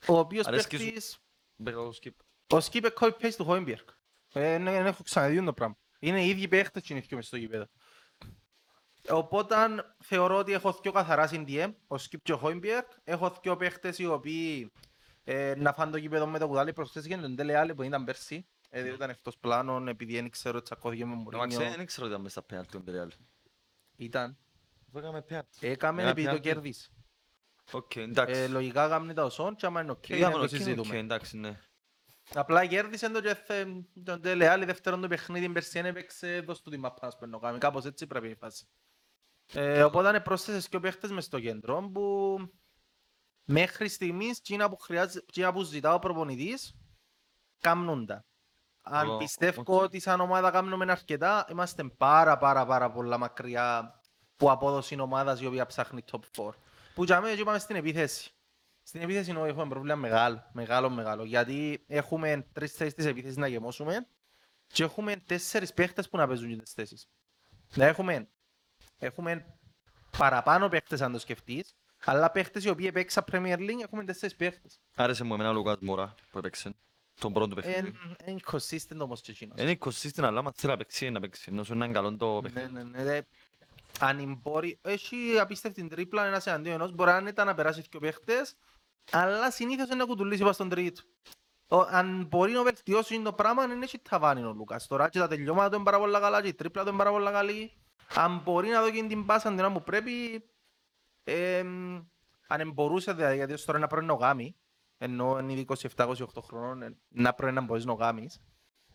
Ο οποίος Αρέσκει σου. παίχτης, Μπήκα το skip. ο Skip είναι copy-paste του Χόιμπιερκ. Δεν έχω ξαναδεί το πράγμα. Είναι οι ίδιοι παίχτες και είναι οι μες στο γήπεδο. Οπότε θεωρώ ότι έχω δύο καθαρά CDM, ο Skip και ο Χόιμπιερκ. Έχω δύο παίχτες οι οποίοι ε, να φάνε το γήπεδο με το κουδάλι προσθέσεις και τον Τέλε Άλλη που ήταν πέρσι. Ε, διότι ήταν εκτός πλάνων επειδή δεν ξέρω τσακώθηκε με Εντάξει, Μουρίνιο. δεν ξέρω ότι ήταν μέσα στα πέναλτι του Μπεριάλ. Ήταν. Αφού έκαμε πέναλτι. Έκαμε Ένα επειδή το πέναλτι. κέρδισε. Οκ, Ε, εντάξει. λογικά κάμνει τα οσόν και άμα είναι οκ, Είδαμε να το οκ, οκ, συζητούμε. εντάξει, ναι. Απλά κέρδισε το και θε, τον Τέλε Άλλη δεύτερον το παιχνίδι περσί έπαιξε δώσ' του τη μαπά να σπέρνω κάνει. Κάπως έτσι πρέπει η φάση. Ε, οπότε πρόσθεσες και ο παίχτες μες στο κέντρο που μέχρι στιγμής εκείνα που, χρειάζεται, εκείνα που ζητά ο προπονητής κάνουν τα. Αν Ω, πιστεύω οκ. ότι σαν ομάδα κάνουμε αρκετά, είμαστε πάρα πάρα πάρα πολλά μακριά που απόδοση ομάδας η οποία ψάχνει top 4. Που για μένα είπαμε στην επίθεση. Στην επίθεση νο- έχουμε πρόβλημα μεγάλο, μεγάλο, μεγάλο. Γιατί έχουμε τρεις θέσεις της επίθεσης να γεμώσουμε και έχουμε τέσσερις παίχτες που να παίζουν τις θέσεις. Να έχουμε, έχουμε παραπάνω παίχτες αν το σκεφτείς Αλλά παίχτες οι οποίοι παίξαν Premier League έχουμε τέσσερις παίχτες. Άρεσε μου εμένα ο Λουκάς Μωρά που έπαιξε. Τον πρώτο παιχνίδι. Είναι consistent όμως και εκείνος. Είναι consistent, αλλά άμα θέλει να παίξει, είναι να παίξει. Ενώ σου είναι ένα καλό το Ναι, παιχνίδι. Ναι, ναι. ρε. Αν μπορεί, έχει απίστευτη τρίπλα ένας εναντίον ενός, μπορεί αν ήταν να περάσει και ο παίχτες, αλλά συνήθως είναι να κουτουλήσει πάνω στον τρίτο. Ο- Αν μπορεί να βελτιώσει το πράγμα, δεν έχει ταβάνι ο Λούκας. Τώρα και τα τελειώματα του είναι πάρα πολλά καλά και η τρίπλα του είναι πάρα πολλά καλή. Αν μπορεί να δω και την πάσα την ώρα που πρέπει, εμ, αν μπορούσε δηλαδή, γιατί ως τώρα είναι να πρέπει να γάμει, ενώ είναι ήδη 27-28 χρόνων, ε, να πρέπει να μπορείς να γάμεις,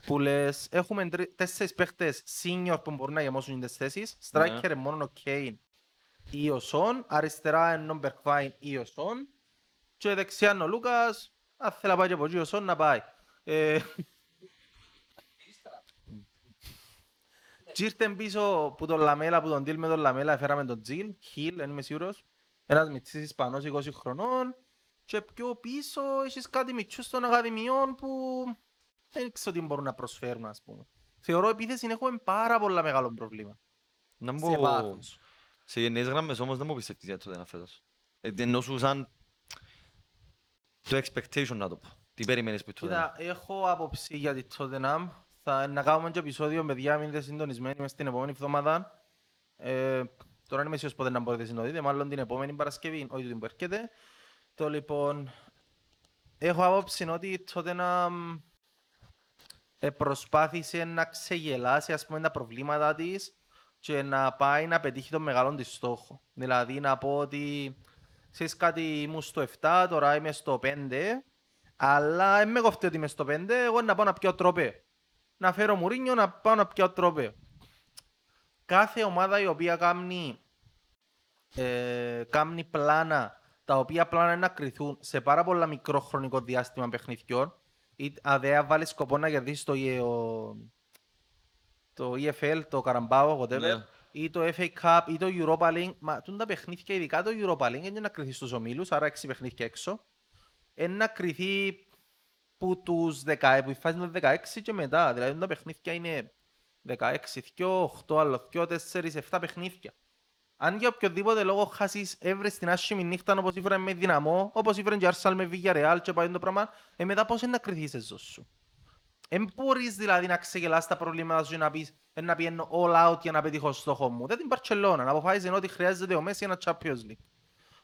που λες, έχουμε τρι- τέσσερις παίχτες senior που μπορούν να γεμώσουν τις θέσεις, striker είναι μόνο ο Κέιν ή ο Σον, αριστερά είναι ο Μπερκβάιν ή ο Σον και δεξιά είναι ο Λούκας, αν θέλει να πάει και από εκεί ο Σον να πάει. Ε, Και ήρθε πίσω που τον Λαμέλα, που τον deal με τον Λαμέλα, έφεραμε τον Τζιλ, Χιλ, δεν είμαι σίγουρος. Ένας μητσής Ισπανός 20 χρονών. Και πιο πίσω έχεις κάτι μητσούς των ακαδημιών που δεν ξέρω τι μπορούν να προσφέρουν, ας πούμε. Θεωρώ επίθεση έχουμε πάρα πολλά μεγάλο πρόβλημα. Να Σε μπω... βάθος. Σε γενναίες γραμμές όμως δεν μου πιστεύεις για το ένα φέτος. Ε, Ενώ σου σαν το expectation να το πω. Τι περιμένεις που το Κοίτα, έχω άποψη για τη Tottenham. Θα να κάνουμε και επεισόδιο, παιδιά, μείνετε συντονισμένοι μες την επόμενη εβδομάδα. Ε, τώρα δεν είμαι σίγουρος πότε να μπορείτε να το δείτε, μάλλον την επόμενη Παρασκευή, όχι την που έρχεται. Το λοιπόν, έχω άποψη ότι η Tottenham ε, προσπάθησε να ξεγελάσει ας πούμε, τα προβλήματα της και να πάει να πετύχει τον μεγάλο της στόχο. Δηλαδή να πω ότι ξέρεις κάτι ήμουν στο 7, τώρα είμαι στο 5 αλλά δεν με κοφτεί ότι είμαι στο 5, εγώ να πάω να πιω τρόπε. Να φέρω Μουρίνιο να πάω να πιω τρόπε. Κάθε ομάδα η οποία κάνει, ε, κάνει πλάνα, τα οποία πλάνα είναι να κρυθούν σε πάρα πολλά μικρό χρονικό διάστημα παιχνιδιών, ή αν δεν βάλει σκοπό να κερδίσεις το, ε, ο- το EFL, το Καραμπάο, whatever, Ναι. ή το FA Cup ή το Europa League, μα τούν τα παιχνίδια, ειδικά το Europa League, είναι να κρυθείς στους ομίλους, άρα έξι παιχνίδια έξω, είναι να κρυθεί που τους 10, που η φάση είναι 16 και μετά. Δηλαδή τα παιχνίδια είναι 16, 2, 8, άλλο 2, 4, 7 παιχνίδια. Αν για οποιοδήποτε λόγο χάσεις έβρες την άσχημη νύχτα όπως ήφερε με δυναμό, όπως ήφερε και Arsenal με Villarreal και πάει το πράγμα, ε, μετά πώς είναι να κρυθείς εσύ σου. Εν μπορείς δηλαδή να ξεγελάς τα προβλήματα σου και να πεις «Ε, να πιένω all out για να πετύχω στο στόχο μου. Δεν την Barcelona, να αποφάσισε ότι χρειάζεται ο Messi ένα Champions League.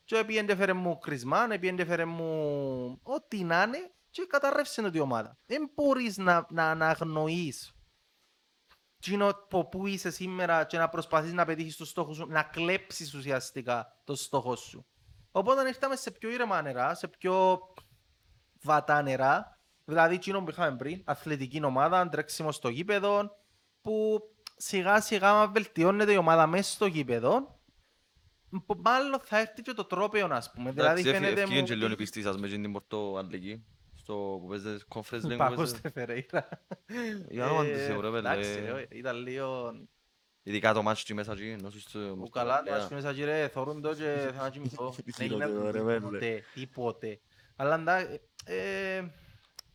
Και πήγαινε φέρε μου Κρισμάν, πήγαινε φέρε μου ό,τι να είναι και καταρρεύσε την ομάδα. Δεν μπορείς να, να, να αγνοείς εκείνο από πού είσαι σήμερα και να προσπαθείς να πετύχεις το στόχο σου, να κλέψεις ουσιαστικά το στόχο σου. Οπότε ήρθαμε σε πιο ήρεμα νερά, σε πιο βατά νερά, δηλαδή εκείνο που είχαμε πριν, αθλητική ομάδα, τρέξιμο στο γήπεδο, που σιγά σιγά βελτιώνεται η ομάδα μέσα στο γήπεδο, που μάλλον θα έρθει και το τρόπαιο, ας πούμε. Δηλαδή Εντάξει, φαίνεται ευκήγεν μου... και λίγο η πιστή σας με την Πορτο Αντλική. Στο που παίζετε conference league. που Παγός παίζετε. τε Φερέιρα. Για να μάθετε σε ωραία, Ε, Εντάξει, πέλε. ρε, ήταν λίγο... Ειδικά το μάτς εκεί μέσα εκεί. ενώ σου στο- Που καλά, το ας μέσα κύριε, θωρούν το και θα να κοιμηθώ. Δεν Χειρότερο, έγινε ρε, πέλε. τίποτε, τίποτε. Αλλά εντάξει, ε,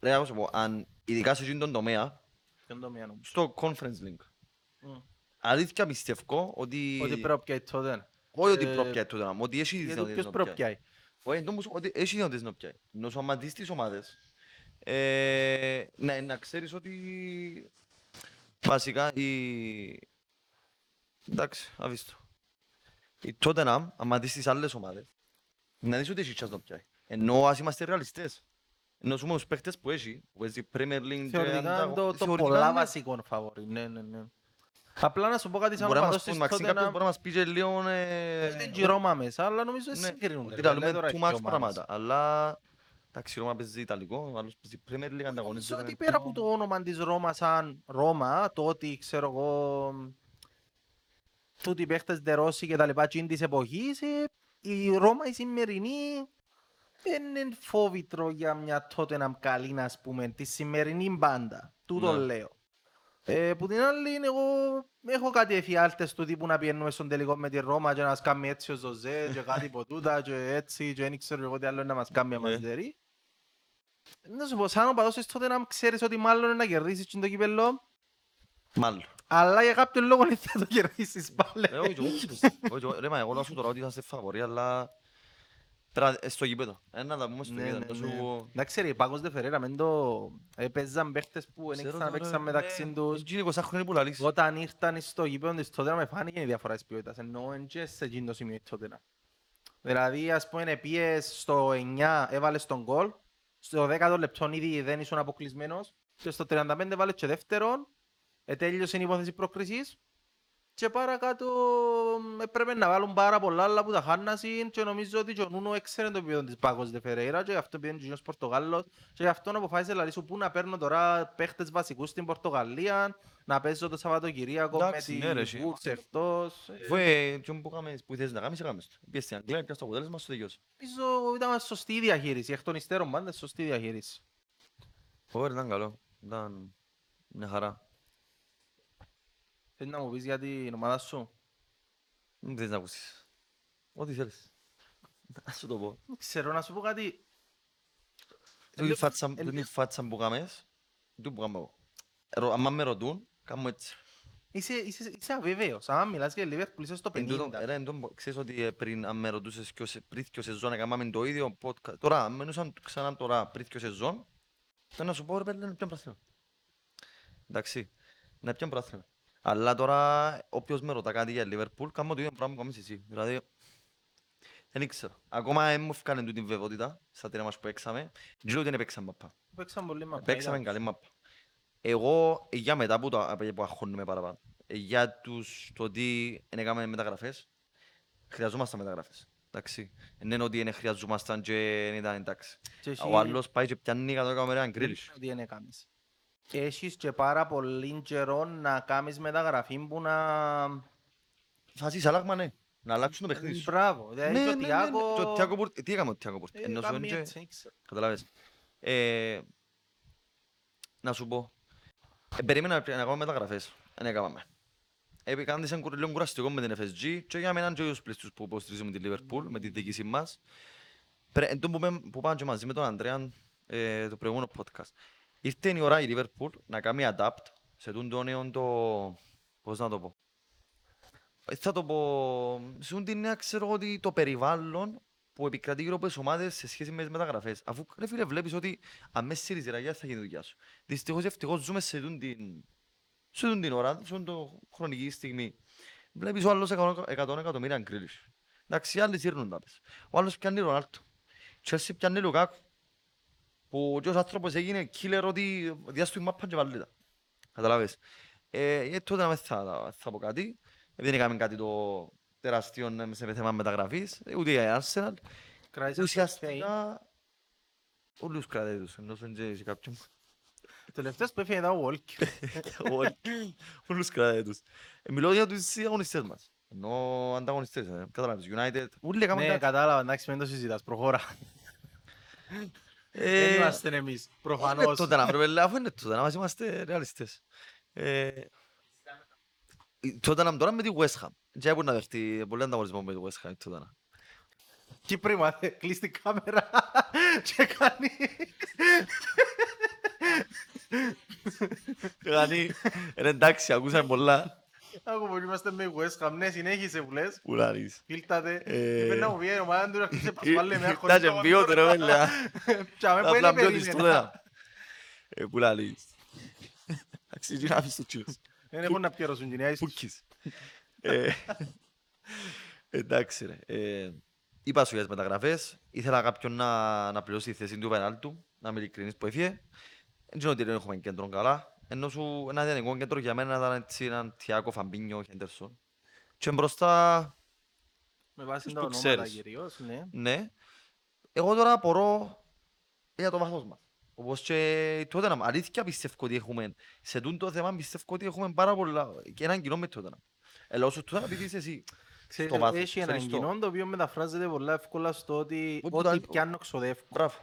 Ρε, άκουσα πω, αν ειδικά σε εκείνον τον τομέα, ποιον το μία νομίζω. στο conference link, Μμ. αλήθεια πιστεύω ότι... Ότι πρέπει να πιάει τότε. Όχι ότι Ε, προπιάει το δράμα, ότι έχει Γιατί δυνατότητες ποιος να πιάει. προπιάει. Όχι, εν τω όμως ότι έχει δυνατότητες να πιάει. Ενώ σου άμα δεις τις ομάδες, ε, να, να ξέρεις ότι βασικά η... Εντάξει, αφήστο. Η Tottenham, άμα δεις τις άλλες ομάδες, να δεις ότι έχει chance να πιάει. Ενώ ας είμαστε ρεαλιστές. Ενώ σου τους παίχτες που έχει, που παίζει Premier League και Θεωρητικά είναι ανταγω- το, το θεωρητικά πολλά είναι- βασικό φαβορί. Ναι, ναι, ναι. Απλά να σου πω κάτι σαν Μπορεί να παδός μας της πούν, Μαξίν, κάποιος Tottenham, μπορεί να μας πει και λίγο... ε, είναι και η Ρώμα μέσα, αλλά νομίζω δεν Ναι, συγκρίνονται. ότι ρε, τα λέμε τώρα too έχει much ομάδες. πράγματα. Αλλά εντάξει, η Ρώμα παίζει Ιταλικό, ο άλλος παίζει Premier League, Νομίζω ανταγωνίζεται. ότι με- πέρα από το όνομα της Ρώμα σαν Ρώμα, το ότι ξέρω εγώ τούτοι οι παίχτες Ντερόση και τα λοιπά τσιν της εποχής, ε, η Ρώμα η σημερινή δεν είναι φόβητρο για μια τότε να καλή, να πούμε, τη σημερινή μπάντα. Τούτο Ναι. λέω. Ε, που την άλλη, εγώ έχω κάτι εφιάλτες του τύπου να πιένουμε στον τελικό με τη Ρώμα και να μας κάνει έτσι ο Ζωζέ και κάτι από τούτα και έτσι και δεν ξέρω εγώ τι άλλο να μας κάνει Ναι. Μας δερεί. Να σου πω, σαν ο παδός της τότε να ξέρεις ότι μάλλον είναι να κερδίσεις και το κύπελλο, Μάλλον. αλλά για κάποιον λόγο δεν θα το κερδίσεις πάλι. Ε, όχι, εγώ πιστεύω. Όχι, εγώ- Ρε, μα εγώ λέω σου τώρα ότι θα είστε φαβοροί, αλλά Πέρα ε, στο γήπεδο. Ε, να τα πούμε στο Ναι, γήπεδο. ναι, να σου ναι. πω- Εντάξει ρε, η Πάκος Δε Φερέρα μεν το έπαιζαν παίχτες που δεν Ξέρω ήξεραν να τώρα, παίξαν ε, μεταξύ τους. εκείνοι 20 χρόνια που λαλείς. Όταν ήρθαν στο γήπεδο της τότε με φάνηκε η διαφορά της ποιότητας, ενώ εν και σε εκείνο το σημείο τότε. Δηλαδή, ας πούμε, επίες στο 9 έβαλες τον γκολ, στο 10ο λεπτό ήδη δεν ήσουν αποκλεισμένος και στο 35 βάλες και δεύτερον, ετέλειωσε η υπόθεση πρόκρισης και παρακάτω μ, έπρεπε να βάλουν πάρα πολλά άλλα που τα χάνασαν και νομίζω ότι και ο Νούνο έξερε το επίπεδο της Πάκος Δε Φερέιρα και γι' αυτό πήγαινε και ο Πορτογάλος και γι' αυτό αποφάσισε δηλαδή σου πού να παίρνω τώρα παίχτες βασικούς στην Πορτογαλία να παίζω το Σαββατοκυριακό με Εντάξει, τη ναι, ρε, εσύ. Βούρτς εκτός. Αφού ε, ποιον που κάμε- που θες να κάνεις, έκαμες το. Πήγες στην Αγγλία, πιάσες το αποτέλεσμα, σου τελειώσει. Νομίζω ήταν σωστή η διαχείριση, εκ των υστέρων πάντα σωστή διαχείριση. Ωραία, ήταν καλό. Ήταν μια χαρά. Θέλεις να μου πεις για την ομάδα σου; Δεν θες να ακούσεις. Ό,τι θέλεις. Να σου το πω. Δεν ξέρω να σου πω κάτι. Τούτη Ελ- φάτσα- ελ- τούτη φάτσα που κάμες, τούτη που κάμω εγώ. Ρω- Άμα με ρωτούν, κάνω έτσι. Είσαι, είσαι, είσαι αβέβαιος. Αν μιλάς για Liverpool είσαι στο Εν τούτο- 50. ρε, εν τούτο, Ξέρεις ότι ε, πριν, αν με ρωτούσες ποιος σε- πριν ποιο σεζόν έκαναμε το ίδιο podcast. Τώρα, αν μένουσαν ξανά τώρα πριν ποιο σεζόν, θα να σου πω ρε πέλε να πιάνε πράθυνα. Εντάξει, να πιάνε πράθυνα. Αλλά τώρα, όποιος με ρωτά κάτι για Liverpool, κάνω το ίδιο πράγμα που κάνεις εσύ. Δηλαδή, δεν ήξερα. Ακόμα δεν μου έφκανε τούτη βεβαιότητα στα τρία μας που παίξαμε. Δεν λέω ότι δεν παίξαμε μαπά. Παίξαν πολύ μαπά. Παίξαμε είδα. καλή μαπά. Εγώ, ε, για μετά που, το, που αγχώνουμε παραπάνω, ε, για τους, το ότι δεν έκαμε μεταγραφές, χρειαζόμασταν μεταγραφές. Εντάξει. Δεν είναι ότι δεν χρειαζόμασταν και δεν ήταν εντάξει. Και εσύ- Ο άλλος πάει και πιάνει 100 εκατομμύρια γκρίλις. ότι δεν έκαμες. Έχεις και πάρα πολύ καιρό να κάνεις μεταγραφή που να... Φάσεις αλλάγμα, ναι. Να αλλάξουν το παιχνίδι σου. Μπράβο. Δηλαδή Ναι, και ναι, ο ναι, ναι. Τιάκο... Και ο Τιάκο Πουρ- Τι έκαμε ο Τιάκο Πουρ- Ε, Ενώ σου κάνει έντια- έτσι, δεν ξέρω. Καταλάβες. Ε, να σου πω. Ε, περίμενα να κάνουμε μεταγραφές. Δεν έκαναμε. Ε, κάνεις ένα κουρ- λίγο κουραστικό με την FSG και για μένα και τους πλήστους που υποστηρίζουμε την Liverpool με τη διοίκηση μας. Πρέ- εν τω που, με- που πάμε και μαζί με τον Ανδρέα ε, το προηγούμενο podcast. Ήρθε η ώρα η Liverpool να κάνει adapt σε τούν το νέο το... Πώς να το πω. Ε, Θα το πω... Σε τούν την νέα ξέρω ότι το περιβάλλον που επικρατεί γύρω από τις ομάδες σε σχέση με τις μεταγραφές. Αφού ρε φίλε βλέπεις ότι αν μέσα στη ριζεραγιά θα γίνει η δουλειά σου. Δυστυχώς ή ευτυχώς ζούμε σε τούν την, σε τούν την ώρα, σε τούν το χρονική στιγμή. Βλέπεις ο άλλος 100 100 εκατομμύρια γκρίλους. Εντάξει, οι άλλοι σύρνουν τα πες. Ο άλλος πιάνει Ρονάλτο. Chelsea πιάνει Λουκάκου. Που και ως άνθρωπος έγινε killer ότι διάστηκε η μάπα και βάλει τα. Καταλάβες. Ε, ε, τότε να μες θα, θα πω κάτι. Επειδή δεν έκαμε κάτι το τεράστιο ε, σε θέμα μεταγραφής, ε, ούτε η Arsenal. Κράτησες το Ουσιαστικά όλους κρατάει τους, ενώ δεν ξέρεις κάποιον. Ο τελευταίος που έφυγε ήταν ο Walker. Όλοι- Όλους κρατάει τους. Ε, Μιλώ για τους αγωνιστές μας. Ενώ ανταγωνιστές, ε, καταλάβεις, United, όλοι έκαμε Ναι, κάτι. κατάλαβα, εντάξει, μην το συζητάς, προχώρα. Ε, Δεν είμαστε εμείς, Είναι προφανώς. τότε να βρούμε, αφού είναι τότε να μας είμαστε ρεαλιστές. Ε, Τότε να τώρα με τη West Ham. Και έπρεπε να δεχτεί πολύ ανταγωνισμό με τη West Ham η τότε να. Κύπρη μάθε, κλείς την κάμερα και κάνει... Δηλαδή, είναι εντάξει, ακούσαμε πολλά. Άκου που είμαστε με West Ham, ναι, συνέχισε που λες. Ουλάρις. Φίλτατε, Ε, πρέπει να μου πει η ομάδα του να χτίσει πασπάλε με Τα και μπιό τώρα, βέλα. Τσάμε που Απλά είναι μπιώτης περίμενα. τώρα. Ε, Που λαλείς. Αξίζει να αφήσεις το τσίος. Δεν έχουν να πιέρωσουν την άισι. Πούκκις. Ε, Εντάξει ρε. Ε, Είπα σου για τις μεταγραφές. Ήθελα κάποιον να, να πληρώσει τη θέση του πενάλτου. Να είμαι ειλικρινής που έφυγε. Δεν ξέρω ότι δεν έχουμε κέντρο καλά. Ενώ σου ένα ιδανικό κέντρο για μένα ήταν έτσι έναν Τιάκο, Φαμπίνιο, Χέντερσον. Και μπροστά, Με βάση Τους τα που ονόματα ξέρεις. κυρίως, ναι. ναι. Εγώ τώρα απορώ για το βάθος μας. Όπως και τότε να αλήθεια πιστεύω ότι έχουμε, σε τούτο θέμα πιστεύω ότι έχουμε πάρα πολλά και έναν κοινό με τότε να. Ελάω σου τότε να πεις εσύ, Ξέρεις, στο βάθος, Έχει έναν ξέρεις το. κοινό το οποίο μεταφράζεται πολλά εύκολα στο ότι Όπου ό,τι τα- πιάνω ξοδεύω. Μπράβο.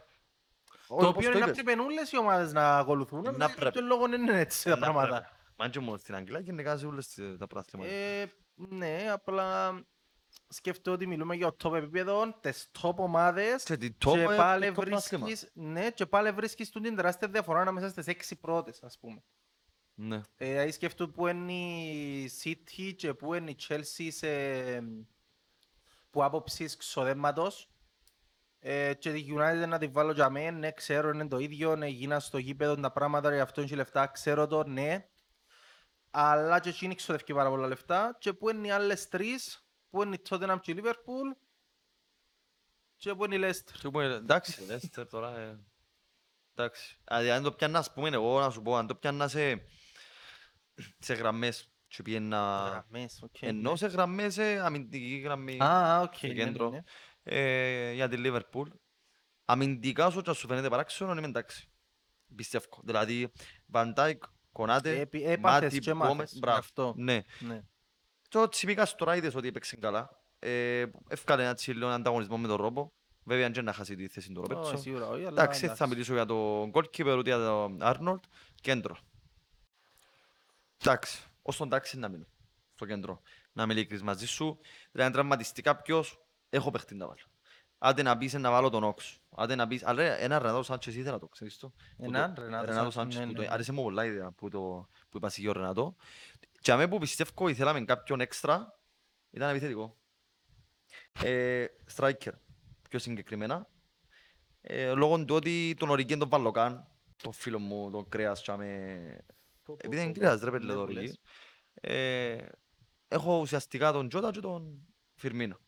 Το Όπως οποίο είναι να είπες. πρέπει όλες οι ομάδες να ακολουθούν, Να αλλά για πρέπει. κάποιον λόγο δεν είναι έτσι τα Να πράγματα. πρέπει. Μα και μόνο στην Αγγλία και νεκάζει όλες τις- τα πράθυματα. Ε, ναι, απλά σκέφτομαι ότι μιλούμε για το top επίπεδο, τις top ομάδες Και την και top, ε, πάλι το πράθυμα. βρίσκεις, ναι, και πάλι βρίσκεις τούτη την τεράστια διαφορά ανάμεσα στις έξι πρώτες, ας πούμε. Ναι. Ε, Δηλαδή σκέφτομαι που είναι η City και που είναι η Chelsea σε... που άποψης ξοδεύματος Ε, και τη United να τη βάλω για μένα, ναι, ξέρω, είναι το ίδιο, ναι, γίνα στο γήπεδο τα πράγματα, γι' αυτό έχει λεφτά, ξέρω το, ναι. Αλλά και εκείνη ξοδεύει πάρα πολλά λεφτά και πού είναι οι άλλες τρεις, πού είναι η Tottenham και η Liverpool και πού είναι η Leicester. Και πούμε, εντάξει, Λέστερ τώρα, ε, εντάξει. Δηλαδή, αν το πιάννα, ας πούμε, εγώ να σου πω, αν το πιάννα σε, σε γραμμές και πιένα... Γραμμές, οκ, Ενώ ναι. σε γραμμές, ε, αμυντική γραμμή Α, οκ, στο ναι, ναι, κέντρο, ναι. Ε, για τη Λίβερπουλ. Αμυντικά σου και σου φαίνεται παράξενο, είμαι εντάξει. Πιστεύω. Δηλαδή, Van Dijk, Κονάτε, Έπι- έπαθες Μάτι, και Γκόμες, μάθες, γι' μπράβο. αυτό. Ναι. Ναι. Και ο Τσιμίκας τώρα είδες ότι έπαιξε καλά. Ε, Εύκαλε ένα τσιλό ανταγωνισμό με τον Ρόμπο. Βέβαια, αν και να χάσει τη θέση του Ω, Ρόμπερτσον. σίγουρα όχι, αλλά Εντάξει, θα εντάξει. μιλήσω για τον goalkeeper ούτε για τον Άρνολτ. Κέντρο. Εντάξει, ως τον τάξη να μείνω στο κέντρο. Να είμαι ειλικρινής μαζί σου. Δηλαδή, αν τραυματιστεί κάποιος, έχω παιχτή να βάλω. Άντε να πεις να βάλω τον Όξ. Άντε να πεις... Αλλά ένα Ρενάτο Σάντσες ήθελα το, ξέρεις το. Που Έναν το- Ρενάτο Ρενάτο Σάντσες, Σάντσες ναι, που το... ναι, ναι. Άρεσε μου πολλά η ιδέα που, το... που είπα για ο Ρενάτο. Και αμέ που πιστεύω ήθελαμε κάποιον έξτρα, ήταν επιθετικό. Ε, striker, πιο συγκεκριμένα. Ε, λόγω του ότι τον Ορικέν τον Βαλοκάν, τον φίλο μου, τον Κρέας, τσάμε, επειδή είναι κρέας ρε παιδί Ναι, το που Ορική, λες. ε, έχω ουσιαστικά τον Τζότα και τον Φιρμίνο.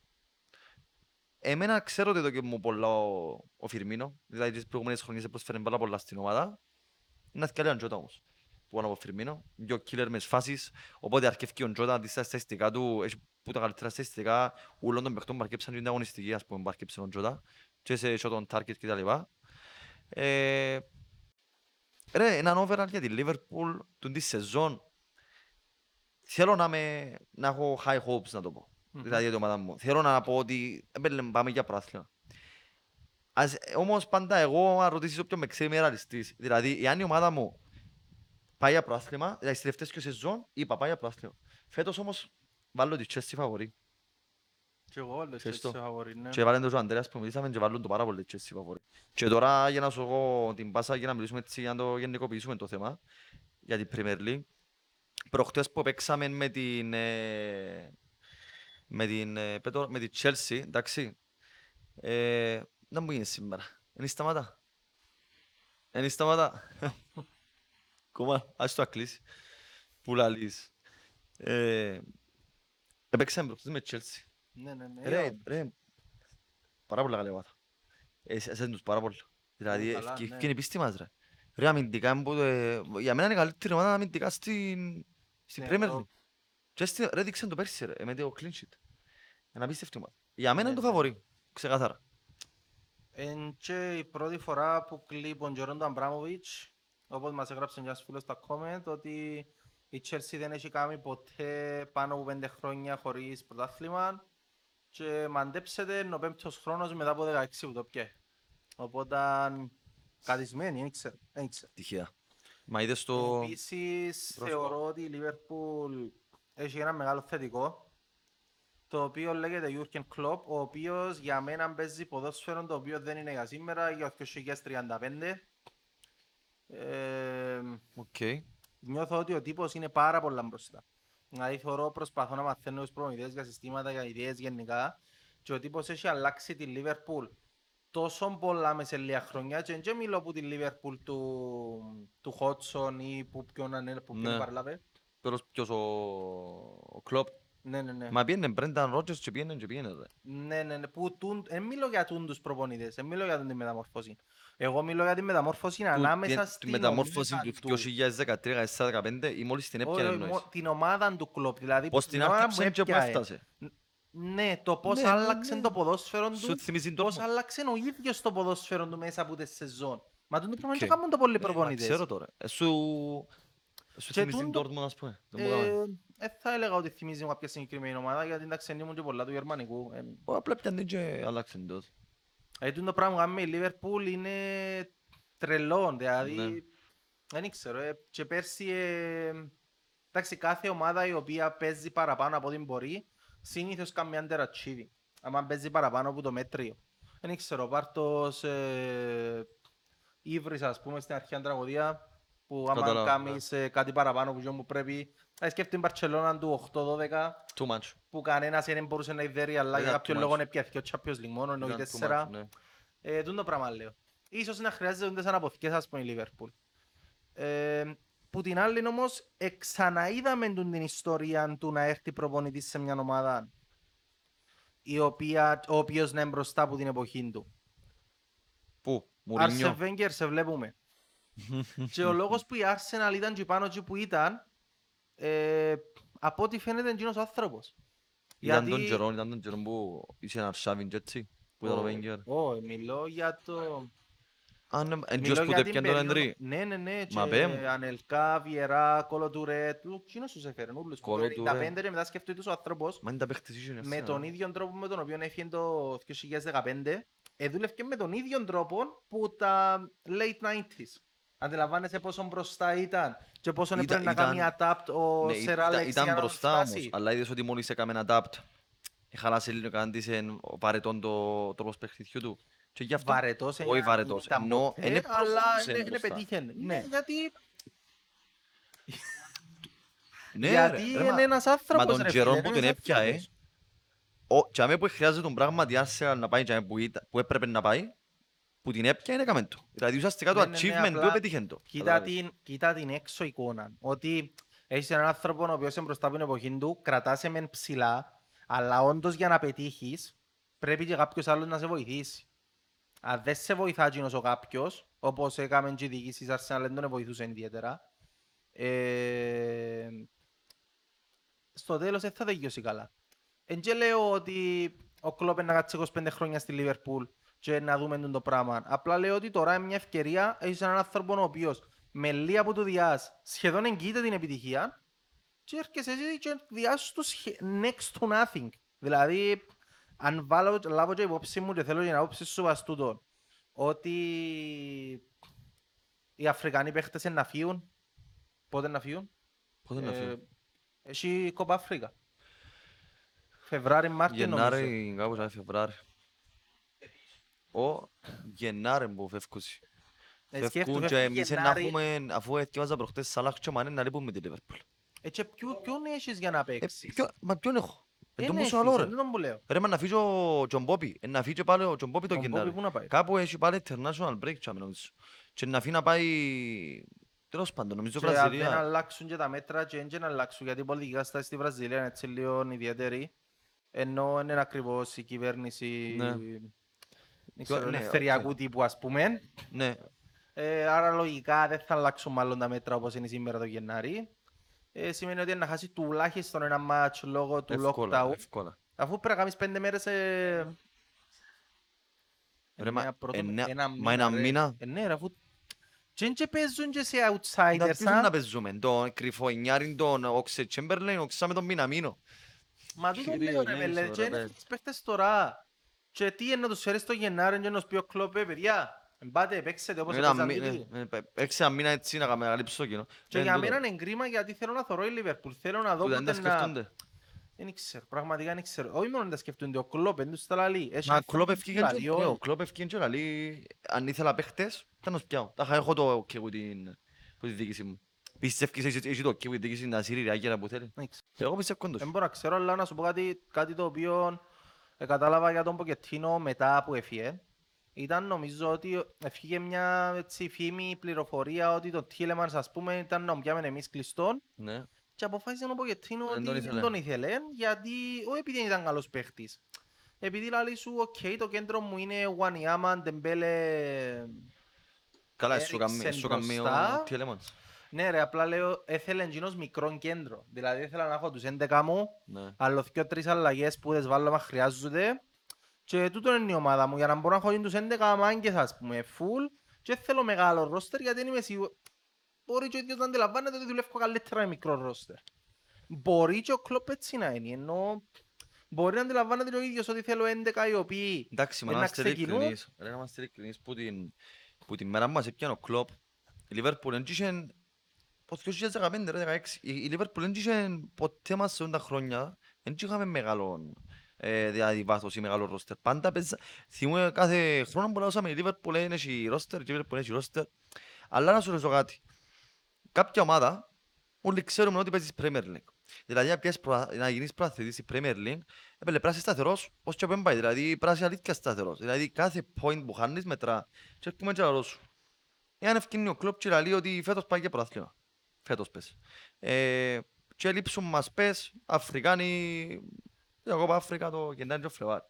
Εμένα ξέρω ότι εδώ και μου πολλά ο, ο Φιρμίνο, δηλαδή τις προηγούμενες χρονιές πρόσφερε πάρα πολλά στην ομάδα. Είναι αθηκαλή ο Τζότα όμως, που πάνω από Φιρμίνο, δυο killer μες φάσεις, οπότε αρκεύει ο Τζότα, αντί στα στατιστικά του, έχει που τα καλύτερα στατιστικά, ούλων των παιχτών που αρκέψαν την αγωνιστική, ας πούμε, που αρκέψε ο Τζότα, και σε shot on target κτλ. Ε, ρε, έναν overall για τη Liverpool, του τη σεζόν, θέλω να, με, να έχω high hopes να το πω. Μμμ. Δηλαδή για την ομάδα μου. Θέλω να πω ότι ε, μπέλε, πάμε για πράθλημα. Ας, ε, όμως πάντα εγώ αν ρωτήσεις όποιον με ξέρει είμαι ρεαλιστής. Δηλαδή εάν η ομάδα μου πάει για πράθλημα, δηλαδή στις τελευταίες και σεζόν είπα πάει για πράθλημα. Φέτος όμως βάλω τη Chelsea φαβορή. Και εγώ όλες Ξέρεις έτσι το. φαβορί, ναι. Και βάλουν τον Αντρέας που μιλήσαμε και βάλουν το πάρα πολύ Chelsea φαβορή. Και τώρα για να σου πω την πάσα για να μιλήσουμε έτσι για να το γενικοποιήσουμε το θέμα για την Premier League. Προχτές που παίξαμε με την, ε, με την, ε, πέτω- με την Chelsea, εντάξει, ε, να μου γίνει σήμερα. Είναι σταματά. Είναι σταματά. Κόμμα, ας το ακλείσει. Που λαλείς. Ε, Έπαιξαμε προχτές με Chelsea. Ναι, ναι, ναι. Ρε, ρε, πάρα πολλά καλή ομάδα. Εσές τους πάρα πολλά. Δηλαδή, καλά, ευκαι- ναι. ευκαιρία η πίστη μας ρε. Ρε, αμυντικά, εμπο- ε, για μένα είναι η καλύτερη ομάδα αμυντικά στην, στην Ναι, Premier το- League. Και στη- ρε, δείξαν το πέρσι ρε, με το clean sheet. Είναι απίστευτη ομάδα. Για μένα είναι το Ναι, ναι. φαβορί, ξεκάθαρα. Εν και η πρώτη φορά που κλείπουν Τζορόν του Αμπράμοβιτς, όπως μας έγραψε ένας φίλος στα comment, ότι η Chelsea δεν έχει κάνει ποτέ πάνω από πέντε χρόνια χωρίς πρωτάθλημα και μαντέψετε είναι ο πέμπτος χρόνος μετά από 16 που το πιέ. Οπότε κατισμένη, δεν ξέρω. δεν ξέρω. Τυχαία. Μα είδες το... Επίσης πρόσωπο. θεωρώ ότι η Liverpool έχει ένα μεγάλο θετικό το οποίο λέγεται Jurgen Klopp, ο οποίος για μένα παίζει ποδόσφαιρο το οποίο δεν είναι για σήμερα, για το 2035. Ε, Οκ. νιώθω ότι ο τύπος είναι πάρα πολλά μπροστά. Δηλαδή θεωρώ προσπαθώ να μαθαίνω τους προμηθειές για συστήματα, για ιδέες γενικά και ο τύπος έχει αλλάξει τη Liverpool τόσο πολλά μες σε λίγα χρόνια και δεν μιλώ που τη Liverpool του, του Hodgson ή που ποιον είναι που ποιον Ναι. παρλάβε. Τέλος ποιος ο... ο Κλόπ. Ναι, ναι, ναι. Μα πήγαινε Μπρένταν Ρότζερς και πήγαινε και πήγαινε ρε. Ναι, ναι, ναι. Που τούν, δεν μιλώ για τούν τους προπονητές, δεν μιλώ για τούν τη μεταμόρφωση. Εγώ μιλώ για τη μεταμόρφωση ανάμεσα Τη- στην Τη μεταμόρφωση ομάδα του 2013-2015 ή μόλις την Όχι, έπιανε όχι, εννοείς. μο- την ομάδα του κλόπ, δηλαδή Πώς την ομάδα άρκεψε και που έπιαε. έφτασε. Ναι, το πώς Ναι, ναι, άλλαξε ναι. το ποδόσφαιρο Σου τους, θυμίζει πώς Dortmund. άλλαξε ο ίδιος το ποδόσφαιρο του μέσα από τη σεζόν. Μα τον πράγμα Οκ. δεν το κάνουν το πολλοί Ε, μα προπονητές. Ξέρω τώρα. Ε, Σου... Σου Και θυμίζει την τούτο- Dortmund ας πούμε. Δεν μου έκαμε. Ε, ε, θα έλεγα ότι θυμίζει κάποια συγκεκριμένη ομάδα, γιατί εντάξει ήμουν και πολλά του γερμανικού. Ε, Ω, Απλά πιάνε και αλλάξε τότε. Δηλαδή το πράγμα που κάνουμε η Liverpool είναι τρελό, δηλαδή Ναι. δεν ξέρω. Ε, και πέρσι, ε, εντάξει, κάθε ομάδα η οποία παίζει παραπάνω από ό,τι μπορεί, συνήθως κάνει underachieving. Αν παίζει παραπάνω από το μέτριο. Δεν ξέρω, Πάρτος ε, Ήβρης, ας πούμε, στην αρχαία τραγωδία, που άμα Καταλάβω, κάνεις ε, κάτι παραπάνω από αυτό που πρέπει, θα σκέφτεται την Παρτσελώνα του 8-12, Too much. που κανένας δεν μπορούσε να ιδέρει, αλλά για Ήταν κάποιο too λόγο much. έπιαθηκε ο Champions League μόνο, ενώ οι Ήταν too τέσσερα. much, ναι. Ε, τούτο το πράγμα λέω. Ίσως να χρειάζεται σαν αποθηκές, ας πούμε, η Λίβερπουλ. Ε, που την άλλη όμως, εξαναείδαμε τούν την ιστορία του να έρθει προπονητής σε μια ομάδα η οποία, ο οποίος να είναι μπροστά από την εποχή του. Πού, Άρσεν Μουρίνιο; Βέγκερ, σε βλέπουμε. Και ο λόγος που η Arsenal ήταν και πάνω εκεί που ήταν, ε, από ό,τι φαίνεται είναι εκείνος ο άνθρωπος. Ήταν τον καιρό, ήταν τον καιρό που είσαι ένα Σάβιν και έτσι, που ήταν ο Βέγγερ. Ω, μιλώ για το... Αν εν Μιλώ τζος που για το την έπιαν τον περίοδο- Εντρί. Ναι, ναι, ναι. Μα και πέ μου. Ανελκά, Βιερά, Κολοτουρέτ. Εκείνος τους έφερε. Ούλους. που Κολο το Τουρέ. 95 και μετά σκέφτεται ο άνθρωπος Μα είναι τα παίχτες ίσως είναι με αυτή, τον ναι. ίδιο τρόπο με τον οποίο έφυγε το 2015 εδούλευε με τον ίδιο τρόπο που τα late 90s. Αντιλαμβάνεσαι πόσο μπροστά ήταν και πόσο Ήταν- έπρεπε να ήταν- κάνει adapt ο Ναι, Σερ ήταν- Άλεξ για Ήταν να τον μπροστά φτάσει. όμως, αλλά είδες ότι μόλις έκαμε ένα adapt, έχαλασε λίγο κάντησε ο παρετών το τρόπος παιχνιδιού του. Και γι' αυτό, Βαρετός, όχι ε, βαρετός, ήταν ενώ ποτέ, είναι αλλά προχωρούσε είναι- είναι μπροστά. πετύχαινε. Ναι. Ναι, γιατί Ναι, γιατί ρε, ρε, μα- είναι ένας άνθρωπος τον ρε καιρό φίλε, που είναι τον ένας έπιαε, άνθρωπος. Ο, και αμέ που χρειάζεται τον πράγματι Arsenal να πάει και αμέ που, ήταν- που έπρεπε να πάει, που την έπια είναι έκαμε το. Δηλαδή ουσιαστικά το Ναι, ναι, ναι, achievement απλά του έπετυχε το. Κοίτα Καταλάβες. την, κοίτα την έξω εικόνα. Ότι έχεις έναν άνθρωπο ο οποίος είναι μπροστά από την εποχή του, κρατάσαι μεν ψηλά, αλλά όντως για να πετύχεις πρέπει και κάποιος άλλος να σε βοηθήσει. Αν δεν σε βοηθά εκείνος ο κάποιος, όπως έκαμε και οι διοικήσεις Arsenal, δεν τον βοηθούσε ιδιαίτερα, ε, στο τέλος δεν θα τελειώσει καλά. Εν και λέω ότι ο Κλόπ είναι να κάτσει 25 χρόνια στη Λίβερπουλ και να δούμε τον το πράγμα. Απλά λέω ότι τώρα είναι μια ευκαιρία, έχεις έναν άνθρωπο ο οποίος με λίγα από του διάς σχεδόν εγγύεται την επιτυχία και έρχεσαι εσύ και διάσου του σχε- next to nothing. Δηλαδή, αν βάλω, λάβω και υπόψη μου και θέλω και να όψη σου βαστούτο ότι οι Αφρικανοί παίχτες είναι να φύγουν. Πότε να φύγουν; Πότε να Ε, φύγει. Έχει κόπα Αφρίκα. Φεβράρι, Μάρτιο νομίζω. Γενάρη, κάπως σαν Φεβράρι. Ο Γενάρη που φεύγουν. Ε, Φεύγουν σκέφτομαι, και φεύγει εμείς να Γενάρη. έχουμε, αφού έτοιαζα προχτές Σαλάχ και Μανέ να λείπουμε τη Λίβερπουλ. Ε, και ποιο- ποιον έχεις για να Ε, παίξεις; ποιο- Μα ποιον έχω; Ε, Δεν το έχεις, μουσο άλλο ρε. δεν τον που λέω. Ρε μα να φύγει ο Τζον Μπόπι. Ε, να φύγει πάλι ο Τζον Μπόπι το Ο Μπόμπι Γενάρη. πού να πάει. Κάπου έχει πάλι international break τσάμε νομίζω. Και να φύγει να πάει... Τέλος πάντων, νομίζω Και αν δεν Βραζιλία. αλλάξουν και τα μέτρα και δεν αλλάξουν γιατί η πολιτική κατάσταση στη Βραζιλία είναι έτσι λίγο ιδιαίτερη ενώ είναι ακριβώς η κυβέρνηση Ναι. δεν ξέρω, Ναι, ελευθεριακού οκ. τύπου ας πούμε. Ναι, Ε, άρα λογικά δεν θα αλλάξουν μάλλον τα μέτρα όπως είναι σήμερα το Γενάρη. Ε, σημαίνει ότι να χάσει τουλάχιστον ένα μάτς λόγω του εύκολα, lockdown. εύκολα. Αφού πρέπει να κάνεις πέντε μέρες ε... Ρε, μα εννέα πρώτο- εννέα- ένα μα ένα ρε. μήνα. Ε, ναι ρε, αφού... Και δεν και παίζουν και σε Να outsiders, ποιους α. να παίζουμε, τον κρυφοενιάριν, τον Όξε Τσέμπερλεν, οξάμε τον Μιναμίνο. Μα τούτο Κύριε λέω ρε Νέισο, μέλε, ρε, και είναι παι. τις παίχτες τώρα. Και τι είναι να τους φέρεις το Γενάρη και να τους πει ο Κλόπ, «Ε, παιδιά, πάτε, παίξετε όπως Ένα έπαιζαν μη- τούτοι». ε, ε, Έξι ένα μήνα έτσι να καλύψω το κοινό. Και Δεν για τούτο. μένα είναι κρίμα γιατί θέλω να θωρώ η Λίβερπουλ. Θέλω να δω Που δεν τα πότε να... σκεφτούνται. Δεν ξέρω, πραγματικά δεν ξέρω. Όχι μόνο να τα σκεφτούνται, ο Κλόπ δεν τους τα λαλεί. Έχει Μα ένα Κλόπ φίλο ευκήγεν και- δηλαδή, ναι, ο όχι. Κλόπ ευκήγεν και λαλεί, αν ήθελα παίχτες, θα τους πιάω. Τα είχα έχω το ok που την που τη διοίκηση μου. Πιστεύεις έχει έχεις το ok που τη διοίκηση να σύρει ράγερα που θέλει; Δεν ξέρω. Εγώ πιστεύω όντως. Δεν μπορώ να ξέρω, αλλά να σου πω κάτι, κάτι το οποίο ε, κατάλαβα για τον Ποκετίνο μετά που έφυγε. Ήταν νομίζω ότι έφυγε μια έτσι, φήμη, πληροφορία ότι το Τίλεμανς ας πούμε ήταν να πιάμε εμείς κλειστόν Ναι. και αποφάσισε ο Ποκετίνο Δεν ότι τον δεν ήθελε. τον ήθελε γιατί όχι επειδή δεν ήταν καλός παίχτης. Επειδή λέει σου, οκ, το κέντρο μου είναι Wanyama, Dembélé... Καλά, σου Έριξεν καμί- σου καμί μπροστά. ο Τιέλεμανς. Ναι ρε, απλά λέω, έθελε εκείνος μικρό κέντρο. Δηλαδή ήθελα να έχω τους 11 μου Ναι. άλλο δυο τρεις αλλαγές που δεν βάλω μα χρειάζονται και τούτο είναι η ομάδα μου για να μπορώ να έχω τους 11 μάγκες ας πούμε full και δεν θέλω μεγάλο ρόστερ γιατί δεν είμαι σίγουρο μπορεί και ο ίδιος να αντιλαμβάνεται ότι δουλεύω καλύτερα με μικρό ρόστερ μπορεί και ο Κλόπ έτσι να είναι ενώ μπορεί να αντιλαμβάνεται και ο ίδιος ότι θέλω 11 οι οποίοι Εντάξει, μα Ε, να να είμαστε ξεκινούν. ειλικρινείς. Ρε, να είμαστε ειλικρινείς που την, που την μέρα μας έπιανε ο Κλόπ. Η Λίβερπουλ δεν είχε το 2015 ρε, 16. Η η Λίβερπουλ δεν είχε ποτέ μας σε όντα χρόνια. Δεν είχαμε μεγάλο ε, δηλαδή βάθος ή μεγάλο ρόστερ. Πάντα παίζα... Θυμούμαι κάθε χρόνο που λαούσαμε η Λίβερπουλ έχει ρόστερ και η Λίβερπουλ έχει ρόστερ. Αλλά να σου ρωτήσω κάτι. Κάποια ομάδα, όλοι ξέρουμε ότι παίζεις Premier League. Δηλαδή να, πιάσεις προα- να γίνεις προαθλητής στη Premier League, έπρεπε πρέπει να είσαι σταθερός ως και πέμπαει. Δηλαδή πρέπει να είσαι αλήθεια σταθερός. Δηλαδή κάθε point που χάνεις μετρά. Και έρχομαι και λαλό σου. Εάν ευκαινεί ο κλόπ και λέει ότι φέτος πάει για πρωτάθλημα. Φέτος πες. Ε, και λείψουν μας πες Αφρικάνοι, εγώ πάω Αφρικα το Γενάρη και το Φλεβάρι.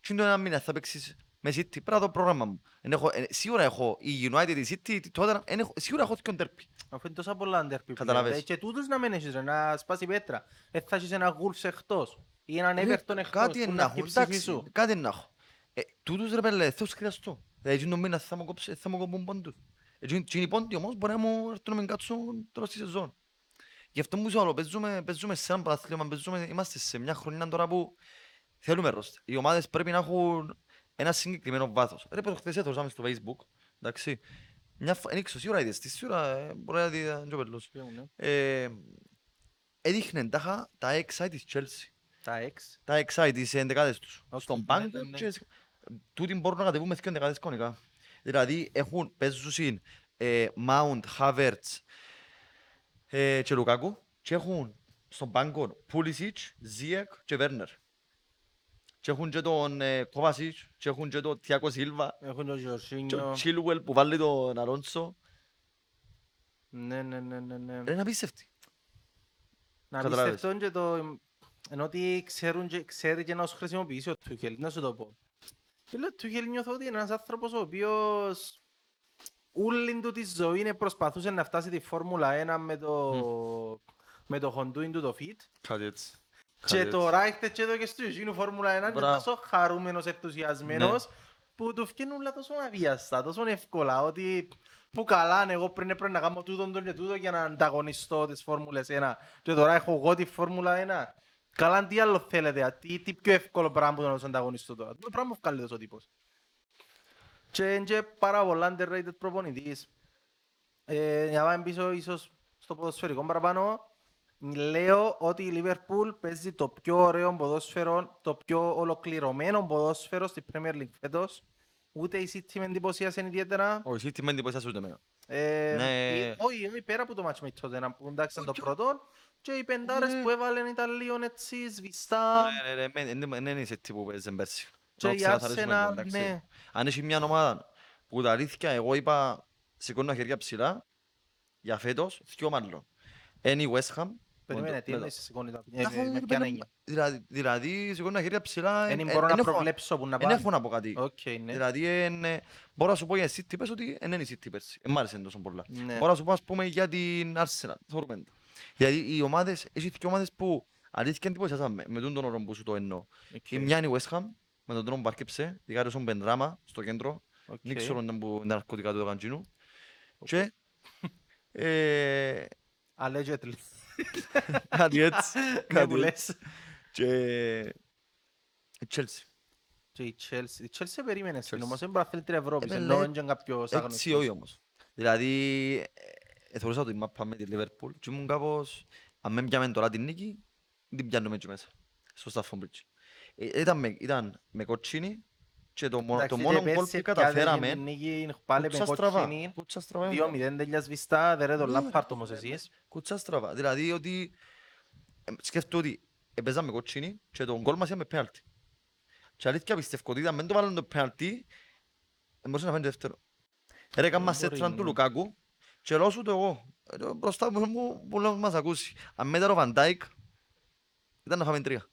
Τι είναι το ένα μήνα θα παίξεις με City, πρέπει να το πρόγραμμα μου. Εν έχω, ε, σίγουρα έχω η United, η City, η Tottenham, εν έχω, σίγουρα έχω και ντέρπι. Αφού είναι τόσα πολλά αντέρπι. Καταλαβες. Και τούτους να μην έχεις ρε, να σπάσει πέτρα. Ε, θα έχεις ένα Wolves εκτός. Ή έναν Ρε, Everton εκτός. Κάτι που να να έχω, έχει ψήφι εντάξει, σου. κάτι να έχω. Ε, τούτους ρε πέλε, θα τους χρειαστώ. Δηλαδή εκείνο μήνα θα μου κόψει, θα μου κόψουν πόντους. Εκείνοι οι πόντοι όμως μπορεί να μου έρθουν να με κάτσουν τώρα στη σεζόν. Γι' αυτό μου σου άλλο, παίζουμε, παίζουμε σε ένα πρωτάθλημα, παίζουμε, είμαστε σε μια χρονιά τώρα που θέλουμε ρόστερ. Οι ομάδες πρέπει να έχουν ένα συγκεκριμένο βάθος. Ρε, πρώτο χθες έδωσα στο facebook, εντάξει. Μια φο- εν ήξερα, σίγουρα είδες, τη σίγουρα ε, μπορεί να δει ε, και ο Πελός. Ε, έδειχνε τάχα τα XI της Chelsea. Τα X. Τα XI τις εντεκάδες τους. Οκ, Στον ναι, πάγκο ναι, ναι. και... σε- Τούτοι μπορούν να κατεβούν με δύο εντεκάδες κανονικά. Δηλαδή έχουν, παίζουν ε, Mount, Havertz ε, και Λουκάκου και έχουν στον πάγκο Pulisic, Ziyech και Werner. Και έχουν και τον ε, Kovacic και έχουν και τον Thiago Silva Έχουν τον και τον Jorginho. Chilwell που βάλει τον Alonso. Ναι, ναι, ναι, ναι, ναι. Είναι απίστευτη. Να καταλάβες. πιστευτούν και το... Ενώ ότι ξέρουν και, ξέρει και να σου χρησιμοποιήσει ο Τούχελ, να σου το πω. Και λέω, Τούχελ νιώθω ότι είναι ένας άνθρωπος ο οποίος όλη του τη ζωή είναι προσπαθούσε να φτάσει τη Φόρμουλα 1 με το, με το χοντούιν του το fit. Κάτι έτσι. Και τώρα ήρθε και εδώ και στο Γιώργο Φόρμουλα 1 και Μπράβο. τόσο χαρούμενος, ενθουσιασμένος Ναι. που του φτιάχνουν όλα τόσο αβίαστα, τόσο εύκολα ότι που καλά ναι, εγώ πριν έπρεπε να κάνω τούτον τον και τούτο για να ανταγωνιστώ τις Φόρμουλες 1 και τώρα έχω εγώ τη Φόρμουλα 1. Καλά τι άλλο θέλετε, α, τι, τι πιο εύκολο πράγμα που να τους ανταγωνιστώ τώρα. Το πράγμα που βγάλει τόσο τύπος. Και είναι και πάρα πολλά underrated προπονητής. Ε, για να πάμε πίσω ίσως στο ποδοσφαιρικό παραπάνω, λέω ότι η Liverpool παίζει το πιο ωραίο ποδόσφαιρο, το πιο ολοκληρωμένο ποδόσφαιρο στη Premier League φέτος. Ούτε η City με εντυπωσίασε ιδιαίτερα. Όχι, τι με εντυπωσιάζει ούτε εμένα. Ε, Ναι. η- Όχι, όχι, πέρα από το μάτσο με τη Tottenham που εντάξει ήταν το Όχι. πρώτο και οι πεντάρες Ναι. που έβαλαν ήταν λίγο έτσι σβηστά. Ναι, ναι, ναι, μεν- δεν- δεν είναι σε τύπου που παίζε πέρσι. Και Να η ξεκαθαρίσουμε το, Arsenal, εντάξει. ναι. Αν έχει μια ομάδα που τα αλήθεια εγώ είπα σηκώνω τα χέρια ψηλά για φέτος, δυο μάλλον. Είναι η West Ham. Περίμενε, με τι το- εννοείς σηκώνει τα Τα ε, έχω- με ποια έννοια. Δηλαδή, δηλαδή σηκώνω τα χέρια ψηλά. Δεν εν- μπορώ εν- να εν έχω- προβλέψω που να εν πάει. έχω να πω κάτι. Οκ, ναι. Δηλαδή, εν, ε, μπορώ να σου πω για City, πες ότι δεν είναι η City πέρσι. Εν μ' άρεσε τόσο πολλά. Ναι. Μπορώ να σου πω ας πούμε για την Arsenal. Θεωρούμε το. Γιατί οι ομάδες, έχει δύο ομάδες που αλήθεια εντυπωσιάσαμε με τον όρο που σου το εννοώ. Οκ, Η μια είναι η West Ham, με τον τρόπο που άρκεψε, δικάριος τον Benrahma στο κέντρο. οκ. Δεν ξέρω αν ήταν που είναι ναρκωτικά του Καντζίνου. Και... ε, Allegedly. Κάτι έτσι. Ναι, κάτι που έτσι. λες. Και... η Chelsea. Και η Chelsea. Η Chelsea περίμενε στην Chelsea. όμως, είναι προαθλήτρια Ευρώπης, Ε, ενώ ναι. είναι και κάποιος Έτσι άγνωστος. όχι όμως. Δηλαδή, ε, θεωρούσα ότι μάπα με τη Liverpool και ήμουν κάπως, αν με πιάμε τώρα την νίκη, την πιάνουμε εκεί μέσα, στο Stafford Bridge. Ε, Ήταν με, ήταν με κοτσίνη και το, μόνο- το Εντάξει, μόνο είτε γκολ πέρσι που πιάτε καταφέραμε, την νίκη, πάλι με κουτσά στραβά. κότσινη, Κουτσά στραβά. 2-0 τέλεια σβηστά, δεν ρε τον Ναι, Λάμπαρτ ρε, όμως ρε, εσείς. Κουτσά στραβά. Δηλαδή ότι ε, σκέφτομαι ότι έπαιζαμε κοτσίνη και τον γκολ μας ήταν με πέναλτι. Και αλήθεια πιστεύω ότι αν δεν το βάλουν το πέναλτι, δεν μπορούσε να φάνει το δεύτερο. Ρε έκανα μπορεί, σέτραν του ναι. Λουκάκου και λέω σου το εγώ. Ε, το Μπροστά μου μου που λέω μας ακούσει. Αν μέτρα ο Βαντάικ ήταν να φάμε τρία.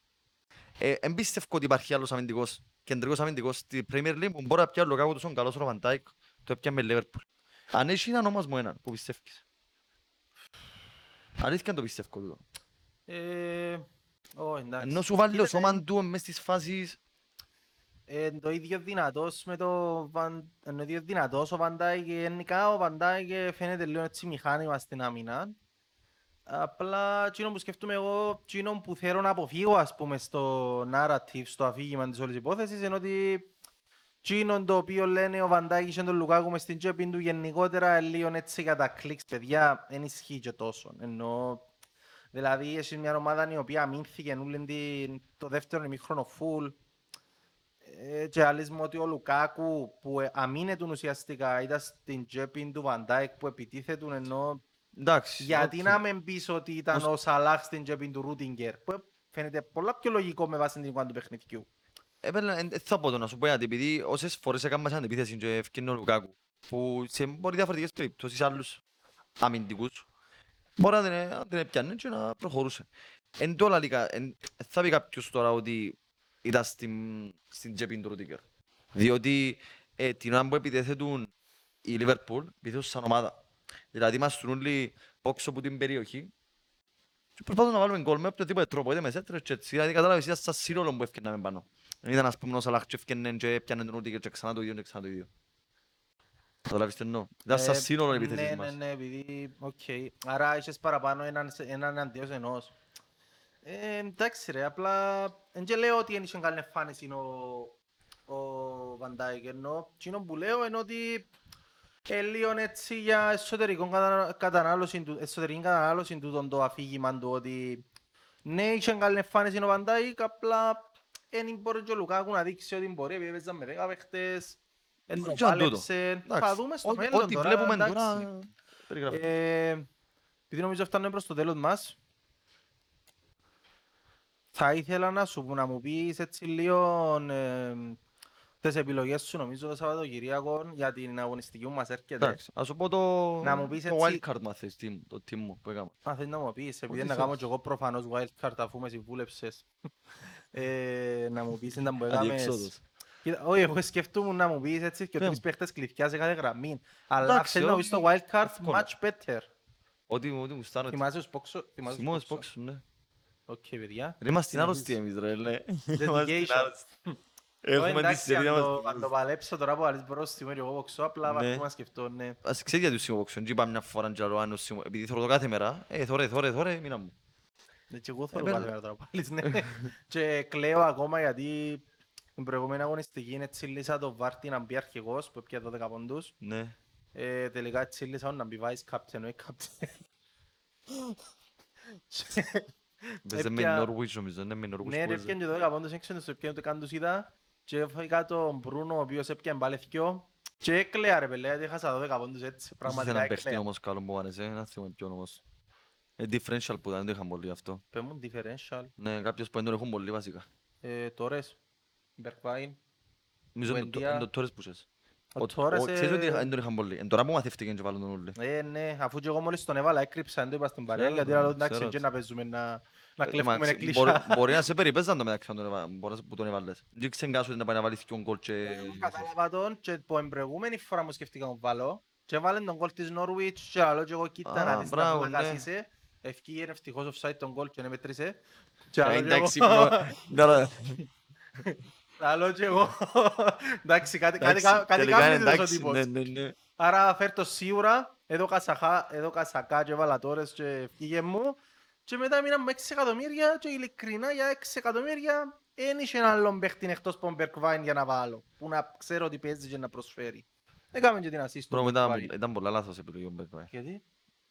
Ε, Εν πιστεύω ότι υπάρχει άλλος αμυντικός, κεντρικός αμυντικός στη Premier League που μπορεί να πιάσει ο Λουκάκου τόσο καλός ο Βαντάικ το έπιανε με Liverpool. Αν έχει έναν όμως μου έναν που πιστεύεις. Αλήθεια το πιστεύω τούτο. Ε, ω, εντάξει. Ενώ σου βάλει το Κοίταξε, σώμα του μες στις φάσεις ε, το ίδιο δυνατός με το Βαν... ενώ ίδιος δυνατός ο Βαντάικ γενικά ο Βαντάικ φαίνεται λίγο έτσι μηχάνημα στην άμυνα απλά εκείνο που σκέφτομαι εγώ εκείνο που θέλω να αποφύγω ας πούμε στο narrative, στο αφήγημα της όλης υπόθεσης είναι ότι εκείνο το οποίο λένε ο Βαντάικ και τον Λουκάκου μες στην τσέπη του γενικότερα λίγο έτσι για τα κλικς παιδιά δεν ισχύει και τόσο ενώ Δηλαδή, έχει μια ομάδα η οποία αμύνθηκε όλη την- το δεύτερο ημίχρονο full. Ε, και λαλείς μου ότι ο Λουκάκου που ε, αμύνετουν ουσιαστικά ήταν στην τσέπη του Βαντάικ που επιτίθετουν ενώ Εντάξει. Γιατί οκ. να μην πεις ότι ήταν Ως- ο Σαλάχ στην τσέπη του Ρούτιγκερ, που φαίνεται πολλά πιο λογικό με βάση την εικόνα του παιχνιδιού. Έπαιρνα, εν- εν θα πω το να σου πω γιατί, επειδή όσες φορές έκαμε σαν επίθεση και ευκαιρνεί ο Λουκάκου, που σε μπορεί διαφορετικές περιπτώσεις άλλους αμυντικούς, μπορεί να την, να την έπιανε και να προχωρούσε. Εν το λαλικά, εν, θα πει κάποιος τώρα ότι ήταν στην, στην τσέπη του Ρούτικερ. Διότι ε, την ώρα που επιτέθετουν η Λίβερπουλ, επιτέθουν σαν ομάδα. Δηλαδή είμαστε όλοι πόξω από την περιοχή και προσπαθούν να βάλουμε γκολ με οποιοδήποτε τρόπο, είτε με σέντρες και έτσι. Δηλαδή κατάλαβες, ήταν σαν σύνολο που έφτιαναμε πάνω. Δεν ήταν ας πούμε ο Σαλάχ και έφτιανε και έπιανε τον Ρούτικερ και ξανά το ίδιο και ξανά το ίδιο. Καταλάβεις τι εννοώ. Ήταν σαν Ε, σύνολο οι Ναι, επιθέσεις ναι, μας. ναι, επειδή, οκ. Άρα είχες παραπάνω έναν, σε- έναν αντίος ενός. Ε, εντάξει ρε, απλά δεν και λέω ότι εν είχε καλή εμφάνιση ο, ο Βαντάικ, ενώ εκείνο που λέω είναι ότι ε, λίγο έτσι για εσωτερικό κατα- κατανάλωση, του- εσωτερική κατανάλωση του τον το αφήγημα του ότι ναι, είχε καλή εμφάνιση ο Βαντάικ, απλά δεν μπορεί και ο Λουκάκου να δείξει ότι μπορεί, επειδή έπαιζαν με 10 παίχτες, δεν τον Και αν τούτο. πάλεψε. Θα Εντάξει, δούμε στο ό- μέλλον Ό,τι τώρα, βλέπουμε εντάξει. τώρα... περιγράφει. Ε, επειδή νομίζω φτάνουμε προς το τέλος μας, θα ήθελα να σου να μου πεις έτσι λίγο ε, τις επιλογές σου νομίζω το Σαββατοκυριακό για την αγωνιστική που μας έρχεται. Εντάξει, ας σου πω το, Να μου πεις το έτσι- wildcard μαθες, τι- το team μου που έκανα. Αν θέλεις να μου πεις, επειδή Ό,τι να θέλεις. κάνω και εγώ προφανώς wildcard αφού με συμβούλεψες, ε, να μου πεις ήταν που έκαμες... Αδιεξόδος. Κοίτα, Όχι, εγώ σκεφτούμουν να μου πεις έτσι και Ναι. τρεις παίχτες κλειφιά σε κάθε γραμμή. Αλλά Εντάξει, θέλω να πεις το όχι, wildcard εύκολα. much better. Ό,τι ό,τι μου στάνω. Θυμάσαι τους πόξο, θυμάσαι τους Θυμόμαι πόξο. Xbox, ναι. Οκ, παιδιά. Ρε, είμαστε Τι άρρωστοι νομίζεις; εμείς ρε, λέ. Dedication. Είμαστε άρρωστοι. Ω, Έχουμε τη εντάξει, σειρά αν μας. το- Αν το παλέψω τώρα που βάλεις πρόστιμο και εγώ ποξώ, απλά Ναι. βάζω να σκεφτώ, ναι. Ας ξέρεις γιατί το Xbox, δεν είπα μια φορά και άλλο, αν το Xbox- επειδή θέλω το κάθε μέρα, ε, θωρέ, θωρέ, θωρέ, μήνα μου. Ναι, και εγώ θέλω παίρνω. κάθε μέρα τώρα πάλι, ναι. Και κλαίω ακόμα γιατί την προηγούμενη αγωνιστική είναι τσίλισα το Βάρτι να μπει αρχηγός που έπια 12 πόντους. Ναι. Ε, Τελικά τσίλισα να μπει vice captain, όχι captain. Παίζε με Έπια- Norwich νομίζω, ναι, με Norwich Ναι, ρε, που έπιαν και 12 πόντους, έξω στο έπιαν ούτε καν τους είδα. Και έφαγα τον Μπρούνο, ο οποίος έπιαν πάλι θκυο. Και έκλαια ρε παιδιά, γιατί έχασα 12 πόντους έτσι, Πραγματικά πραγματικά έναν παίχτη έκλαια. όμως καλό που άρεσε, ένα θυμάμαι ποιον όμως. Ε, differential που ήταν, δεν το είχαν πολύ αυτό. Πέμουν differential. Ναι, κάποιος που δεν τον έχουν πολύ βασικά. Ε, Τόρες, Μπερκβάιν. Νομίζω είναι το- Buendia. είναι το Torres που ξέρεις. Ο Ο- Τόρες, ο- Ξέρεις ότι ε, δεν τον είχαν πολύ. Εν τώρα που μαθεύτηκαν και βάλουν τον όλοι. Ε, ναι, αφού και εγώ μόλις τον έβαλα έκρυψα, δεν το είπα στην παρέα, Ξέρω γιατί το, άλλο εντάξει ξέρω και το. να παίζουμε να, να Ε, κλέφουμε μα, εκκλησιά. μπορεί- Μπορεί να σε περιπέζαν το μεταξύ αν τον έβα- μπορείς- που τον έβαλες. Δεν ξεγκάσου ότι να πάει να βάλεις και γκολ και... Εγώ Κατάλαβα τον και που την προηγούμενη φορά μου σκεφτήκα να βάλω και βάλε τον γκολ της Norwich και άλλο και εγώ κοίτα Α, να δεις να μπράβο, φλακάς ναι. είσαι. Ευκήγε ευτυχώς offside τον γκολ και δεν μέτρησε. Και Ε, άλλο και εντάξει, εγώ- προ- Καλά. Άλλο και εγώ. Εντάξει, κάτι κάτι Εντάξει, κα- κάτι τελικά κάνει είναι αυτός ο εντάξει, τύπος. ναι, ναι, ναι. Άρα φέρ' το σίγουρα, εδώ κασαχά, εδώ κασακά και βάλα τόρες και ευκήγε μου και μετά μείναμε με 6 εκατομμύρια και ειλικρινά για 6 εκατομμύρια δεν είχε έναν άλλον παίχτη εκτός από τον Μπερκβάιν για να βάλω που να ξέρω ότι παίζει και να προσφέρει. Έκαμε και την assist του Μπρο, ήταν- Μπερκβάιν. Ήταν πολλά λάθος επιλογή ο Μπέρκβαϊ. Γιατί;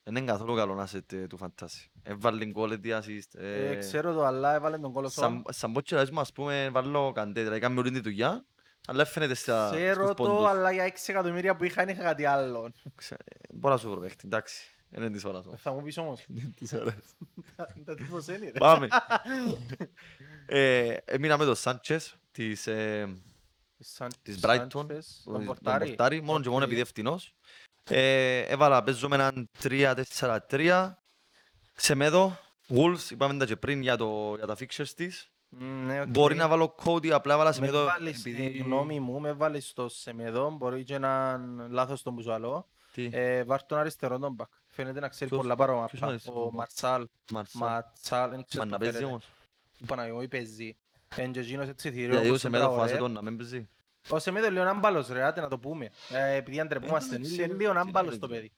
Δεν είναι καθόλου καλό να είσαι τε- του φαντάσι. Έβαλε γκολ, τι assist. Ε, ε, ξέρω το αλλά έβαλε τον κόλο Σαν σαν πω και λες μου, ας πούμε, βάλω καντέ, δηλαδή κάνουμε όλη τη δουλειά, αλλά φαίνεται στα- Ξέρω στους το πόντους. αλλά για 6 εκατομμύρια που είχα είχα κάτι άλλο. Ξέ- Μπορώ να σου βρω παίχτη, εντάξει. Είναι της ώρας όμως. Θα μου πεις όμως. Είναι της ώρας. Τα τύπος είναι ρε. Πάμε. Ε, Έμεινα με τον Σάντσες της, ε, Σαν- της Σάντσες, Brighton, τον τον Πορτάρι. Πορτάρι, μόνο και μόνο Οκ. επειδή ευθυνός. Ε, Έβαλα, παίζουμε έναν 3-4-3. Σεμέδο, Wolves, είπαμε τα και πριν για, το, για τα fixtures της. Μ, ναι, οκ. Μπορεί να βάλω Cody, απλά έβαλα Με Σεμέδο βάλεις, επειδή... ε, γνώμη μου, με βάλεις στο Σεμεδό, μπορεί και να είναι λάθος τον Μπουζαλό. Τι, Ε, βάρ' τον αριστερό τον μπακ. Φαίνεται να ξέρει Ποιος- πολλά παρόμοια. ποιος είναι Ο αριστερός μπακ; Μαρσάλ. Μαρσάλ. Ματσάλ, δεν ξέρω Μα να πώς παίζει φαίνεται. όμως. Παναγιώτη παίζει. Εν και εκείνος έτσι θηρίο Δηλαδή ο όπως Σεμέδο τον φοβάσαι Τραωρέ. τον να μην παίζει. Ο Σεμέδο είναι λίγο άμπαλος ρε, άτε να το πούμε. Ε, επειδή αντρεπούμαστε, Ε, είναι ξέρω, λίγο τι άμπαλος να το γίνει.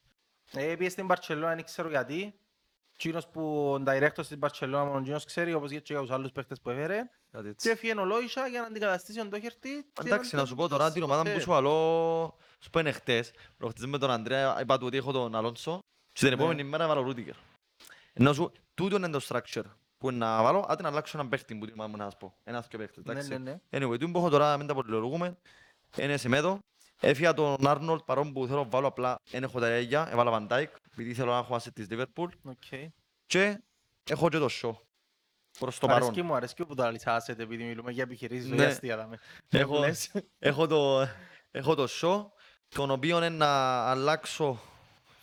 παιδί. Ε, πήγε στην Μπαρτσελώνα, δεν ξέρω γιατί. Εκείνος που ο director στην Μπαρτσελώνα μόνο εκείνος ξέρει, όπως και για τους άλλους παίχτες που έφερε. Κάτι Και έτσι. έφυγε ο Λόισα για να αντικαταστήσει τον Ντόχερτη. Εντάξει, να σου πω τώρα την ομάδα που σου αλώ, σου πω είναι χτες, προχτές με τον Ανδρέα, είπα του ότι έχω τον Αλόνσο και την Ναι. επόμενη μέρα βάλω Ρούτικερ. Ενώ σου, τούτο είναι το structure που είναι να βάλω, άντε να αλλάξω έναν παίχτη που θυμάμαι να σας πω. Ένας και παίχτες, Ναι, εντάξει. ναι, ναι. Anyway, τούτο που έχω τώρα, μην τα πολυλογούμε, είναι σε μέδο. Έφυγα τον Άρνολτ παρόν που θέλω να βάλω απλά δεν έχω τα έγια, έβαλα Van Dijk επειδή θέλω να έχω asset της Liverpool Οκ. και έχω και το show προς το παρόν. Αρέσκει μου, αρέσκει που το αλυσάσετε επειδή μιλούμε για επιχειρήσεις, Ναι. όχι αστεία δάμε. Έχω, Λες. έχω, το, έχω το show, τον οποίο είναι να αλλάξω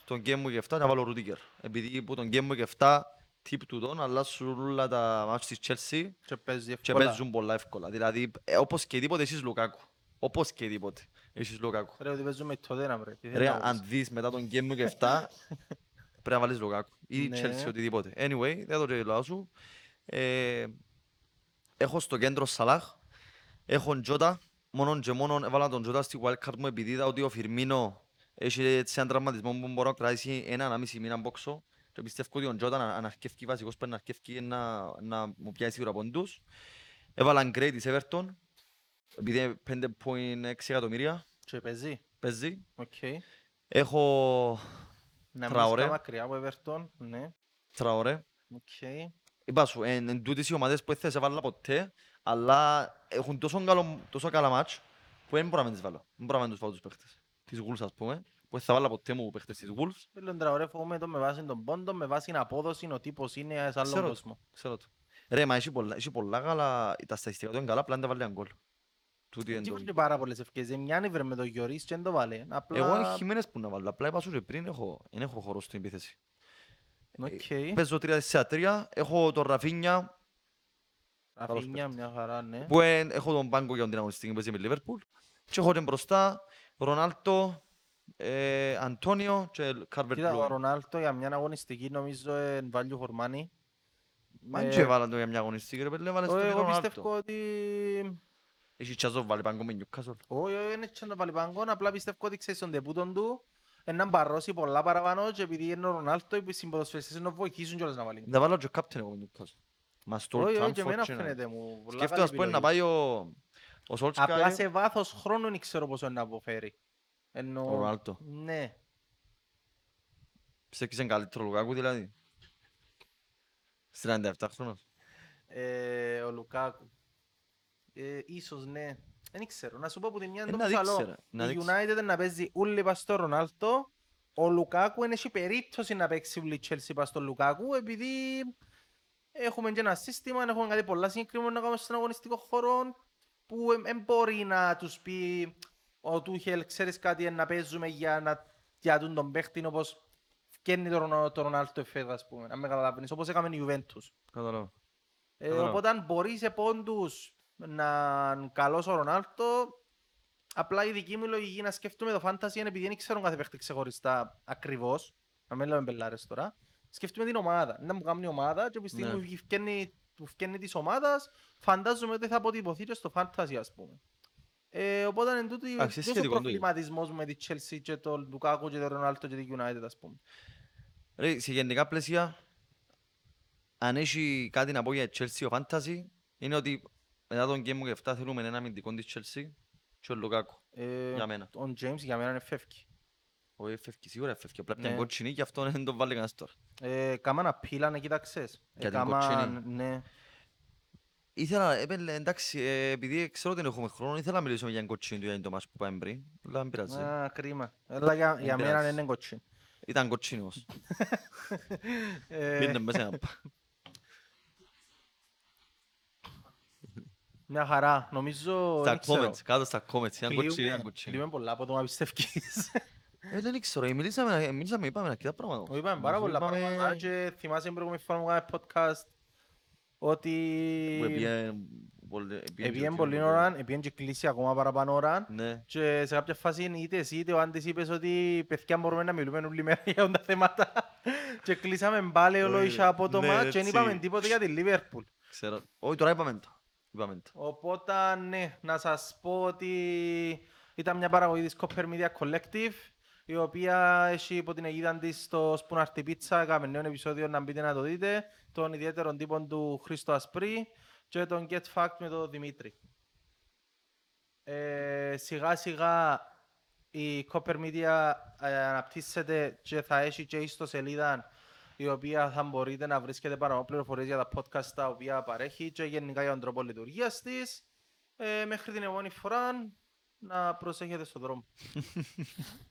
τον Game Week 7 να βάλω Rudiger. Επειδή που τον Game Week 7 τύπ του τον αλλάσουν όλα τα μάτς της Chelsea Και παίζει και εύκολα. παίζουν πολλά εύκολα. Δηλαδή, ε, όπως και τίποτε εσείς Λουκάκου. Όπως και τίποτε εσείς Λουκάκου. Ρε, ότι παίζουμε το Tottenham, ρε. Τι θέλει Ρε, να πεις. αν δεις μετά τον Game Week 7 πρέπει να βάλεις Λουκάκου. Ή Ναι. Chelsea, οτιδήποτε. Anyway, δεν το γελάω σου. Ε, έχω στο κέντρο Σαλάχ. Έχω Τζότα. Μόνον και μόνον έβαλα τον Τζότα στη wildcard μου επειδή είδα ότι ο Φιρμίνο έχει έτσι έναν τραυματισμό που μπορώ να κρατήσει ένα, ένα μισή μήνα πόξω. Και πιστεύω ότι ο Τζότα αν αρκεύει βασικός πρέπει να αρκεύει να, να μου πιάσει σίγουρα πόντους. Έβαλα Γκρέι της Everton. Επειδή είναι 5.6 εκατομμύρια Και παίζει. παίζει. Οκ. Έχω Να μην Τραωρέ. είσαι μακριά από Everton. Ναι. Τραωρέ. Οκ. Είπα σου, εν, εν τούτες οι ομάδες που δεν θα σε βάλω ποτέ, αλλά έχουν τόσο, καλό, τόσο καλά μάτς που δεν μπορώ να μην τις βάλω. Δεν μπορώ να μην τους βάλω τους παίχτες. Τις Wolves ας πούμε, που δεν θα βάλω ποτέ μου παίχτες της Wolves. Θέλω Τραωρέ φοβούμαι το με βάση τον πόντο, με βάση την απόδοση, ο τύπος είναι σε άλλον Ξέρω το. κόσμο. Ξέρω το. Ρε, μα έχει πολλά, έχει πολλά καλά, τα στατιστικά του είναι καλά, απλά δεν τα βάλει έναν γκολ. Τούτη είναι Τι το... βρήκε πάρα πολλές ευκαιρίες. Μιάνει βρε με το Λιορίς και δεν το βάλε. Απλά... Εγώ είναι χειμένες που να βάλω, απλά είπα σου και πριν, έχω, δεν έχω χώρο στην επίθεση. Οκ. Παίζω 3-4-3, έχω τον Ραφίνια, Ραφίνια, μια χαρά, ναι. που εν- έχω τον πάγκο για την αγωνιστική που παίζει με Λίβερπουλ και έχω και μπροστά Ρονάλτο, ε, Αντώνιο και Κάρβερ Κοίτα, ο Λούιν. Ρονάλτο για μια αγωνιστική νομίζω είναι value for money. Μα Ε, και βάλαν το για μια αγωνιστική ρε παιδί, έβαλες ο- τον Εγώ Ρονάλτο. πιστεύω ότι... Έχει τσάζο βάλει πάγκο με Newcastle. Όχι, όχι, είναι και να βάλει πάγκον, απλά πιστεύω ότι ξέρεις τον τεπούτον του να μπαρρώσει πολλά παραπάνω και επειδή είναι ο Ρονάλτο, οι συμποδοσφαιριστές να βοηθήσουν κιόλας να βάλει. Να βάλω και captain εγώ με Newcastle. Μα στο Old Όχι, όχι, και Trafford εμένα και να- φαίνεται μου. πολλά Σκέφτομαι καλή ας πούμε να επιλογή. πάει ο, ο Απλά Solskjaer, σε βάθος χρόνου δεν ξέρω πόσο να αποφέρει. Ενώ... ο Ρονάλτο. Ναι. Πιστεύεις είναι καλύτερο Λουκάκου δηλαδή. Στην 97 χρόνος. Ε, ο Λουκάκου. Ε, ίσως ναι. Δεν ξέρω. Να σου πω που τη μια Ε, είναι το να δείξει, ψαλό. ρε. Να Η δείξει. United να παίζει ούλοι πας στο Ρονάλτο. Ο Λουκάκου είναι έχει περίπτωση να παίξει ούλοι η Chelsea πας στο Λουκάκου επειδή έχουμε και ένα σύστημα, έχουμε κάτι πολλά συγκεκριμένα να κάνουμε στον αγωνιστικό χώρο που δεν μπορεί να τους πει ο Τούχελ, ξέρεις κάτι, να παίζουμε για να διατούν τον παίχτη όπως φτιάχνει το, Ρονο- το Ρονάλτο εφέτα, ας πούμε, αν με καταλαβαίνεις, όπως έκαμε η Juventus. Κατάλαβα. Ε, Κατάλαβα. οπότε αν μπορείς σε πόντους να είναι καλός ο Ρονάλτο, απλά η δική μου λογική να σκέφτομαι το fantasy είναι επειδή δεν ξέρω κάθε παίχτη ξεχωριστά ακριβώς, να μην λέμε μπελάρες τώρα, σκέφτομαι την ομάδα. Να μου κάνει η ομάδα και από τη στιγμή Ναι. που φκένει, που φκένει της ομάδας, φαντάζομαι ότι θα αποτυπωθεί και στο fantasy ας πούμε. Ε, οπότε είναι τούτο Εντάξει, ο σχετικό το ίδιο. προβληματισμός μου με τη Chelsea και τον Λουκάκου και τον Ρονάλτο και τη United ας πούμε. Ρε, σε γενικά πλαίσια, αν έχει κάτι να πω για Chelsea ο Fantasy, είναι ότι μετά τον Game Week 7 θέλουμε ένα αμυντικό της Chelsea και ο Λουκάκου. Ε, Για μένα. Ο James για μένα είναι φεύγει. Όχι, φεύγει, σίγουρα φεύγει. Απλά Ναι. μια κότσινη και αυτό δεν το βάλει κανένας τώρα. Ε, κάμα να πήλα να κοίταξες. Για την Έκαμα- κοτσίνη. Ναι. Ήθελα, έπαιρνε, εντάξει, ε, επειδή ξέρω ότι δεν έχουμε χρόνο, ήθελα να μιλήσουμε για την κοτσίνη του για το μάτς που πάμε πριν. Αλλά δεν πειράζει. Α, κρίμα. Αλλά για, για μένα πειράζει. δεν είναι κοτσί. Ήταν κοτσίνη όμως. Ε, Μπήκε μέσα να Μια χαρά. Νομίζω... Στα δεν ξέρω. comments, κάτω στα comments. Ήταν κοτσίνη, ήταν Κλείουμε- κοτσίνη. κλείουμε πολλά από το να πιστεύεις. Ε, δεν ξέρω, ε, μιλήσαμε, ε, μιλήσαμε, είπαμε αρκετά πράγματα. Μου είπαμε πάρα πολλά Είπαμε- πράγματα και θυμάσαι την προηγούμενη φορά που κάναμε podcast ότι που επίε- πολύ- επίε- επίεν πολύ ώρα, επίεν και κλείσει ακόμα παραπάνω ώρα Ναι. και σε κάποια φάση είτε εσύ είτε ο Άντης είπες ότι παιδιά μπορούμε να μιλούμε όλη μέρα για όλα τα θέματα και κλείσαμε πάλι όλο Όχι, ίσια απότομα ναι, και δεν έτσι. είπαμε τίποτε για τη Λίβερπουλ. Ξέρω. Όχι, τώρα είπαμε το. Είπαμε το. Οπότε, ναι, να σας πω ότι ήταν μια παραγωγή της Copper Media Collective η οποία έχει υπό την αιγίδα της στο Spoon Art Pizza έκαμε νέο επεισόδιο να μπείτε να το δείτε των ιδιαίτερων τύπων του Χρήστο Ασπρί και τον Get Fact με τον Δημήτρη. Ε, σιγά σιγά η Copper Media ε, αναπτύσσεται και θα έχει και ιστοσελίδα η οποία θα μπορείτε να βρίσκετε παραπάνω πληροφορίες για τα podcast τα οποία παρέχει και γενικά για τον τρόπο λειτουργίας της. Ε, μέχρι την επόμενη φορά, να προσέχετε στον δρόμο.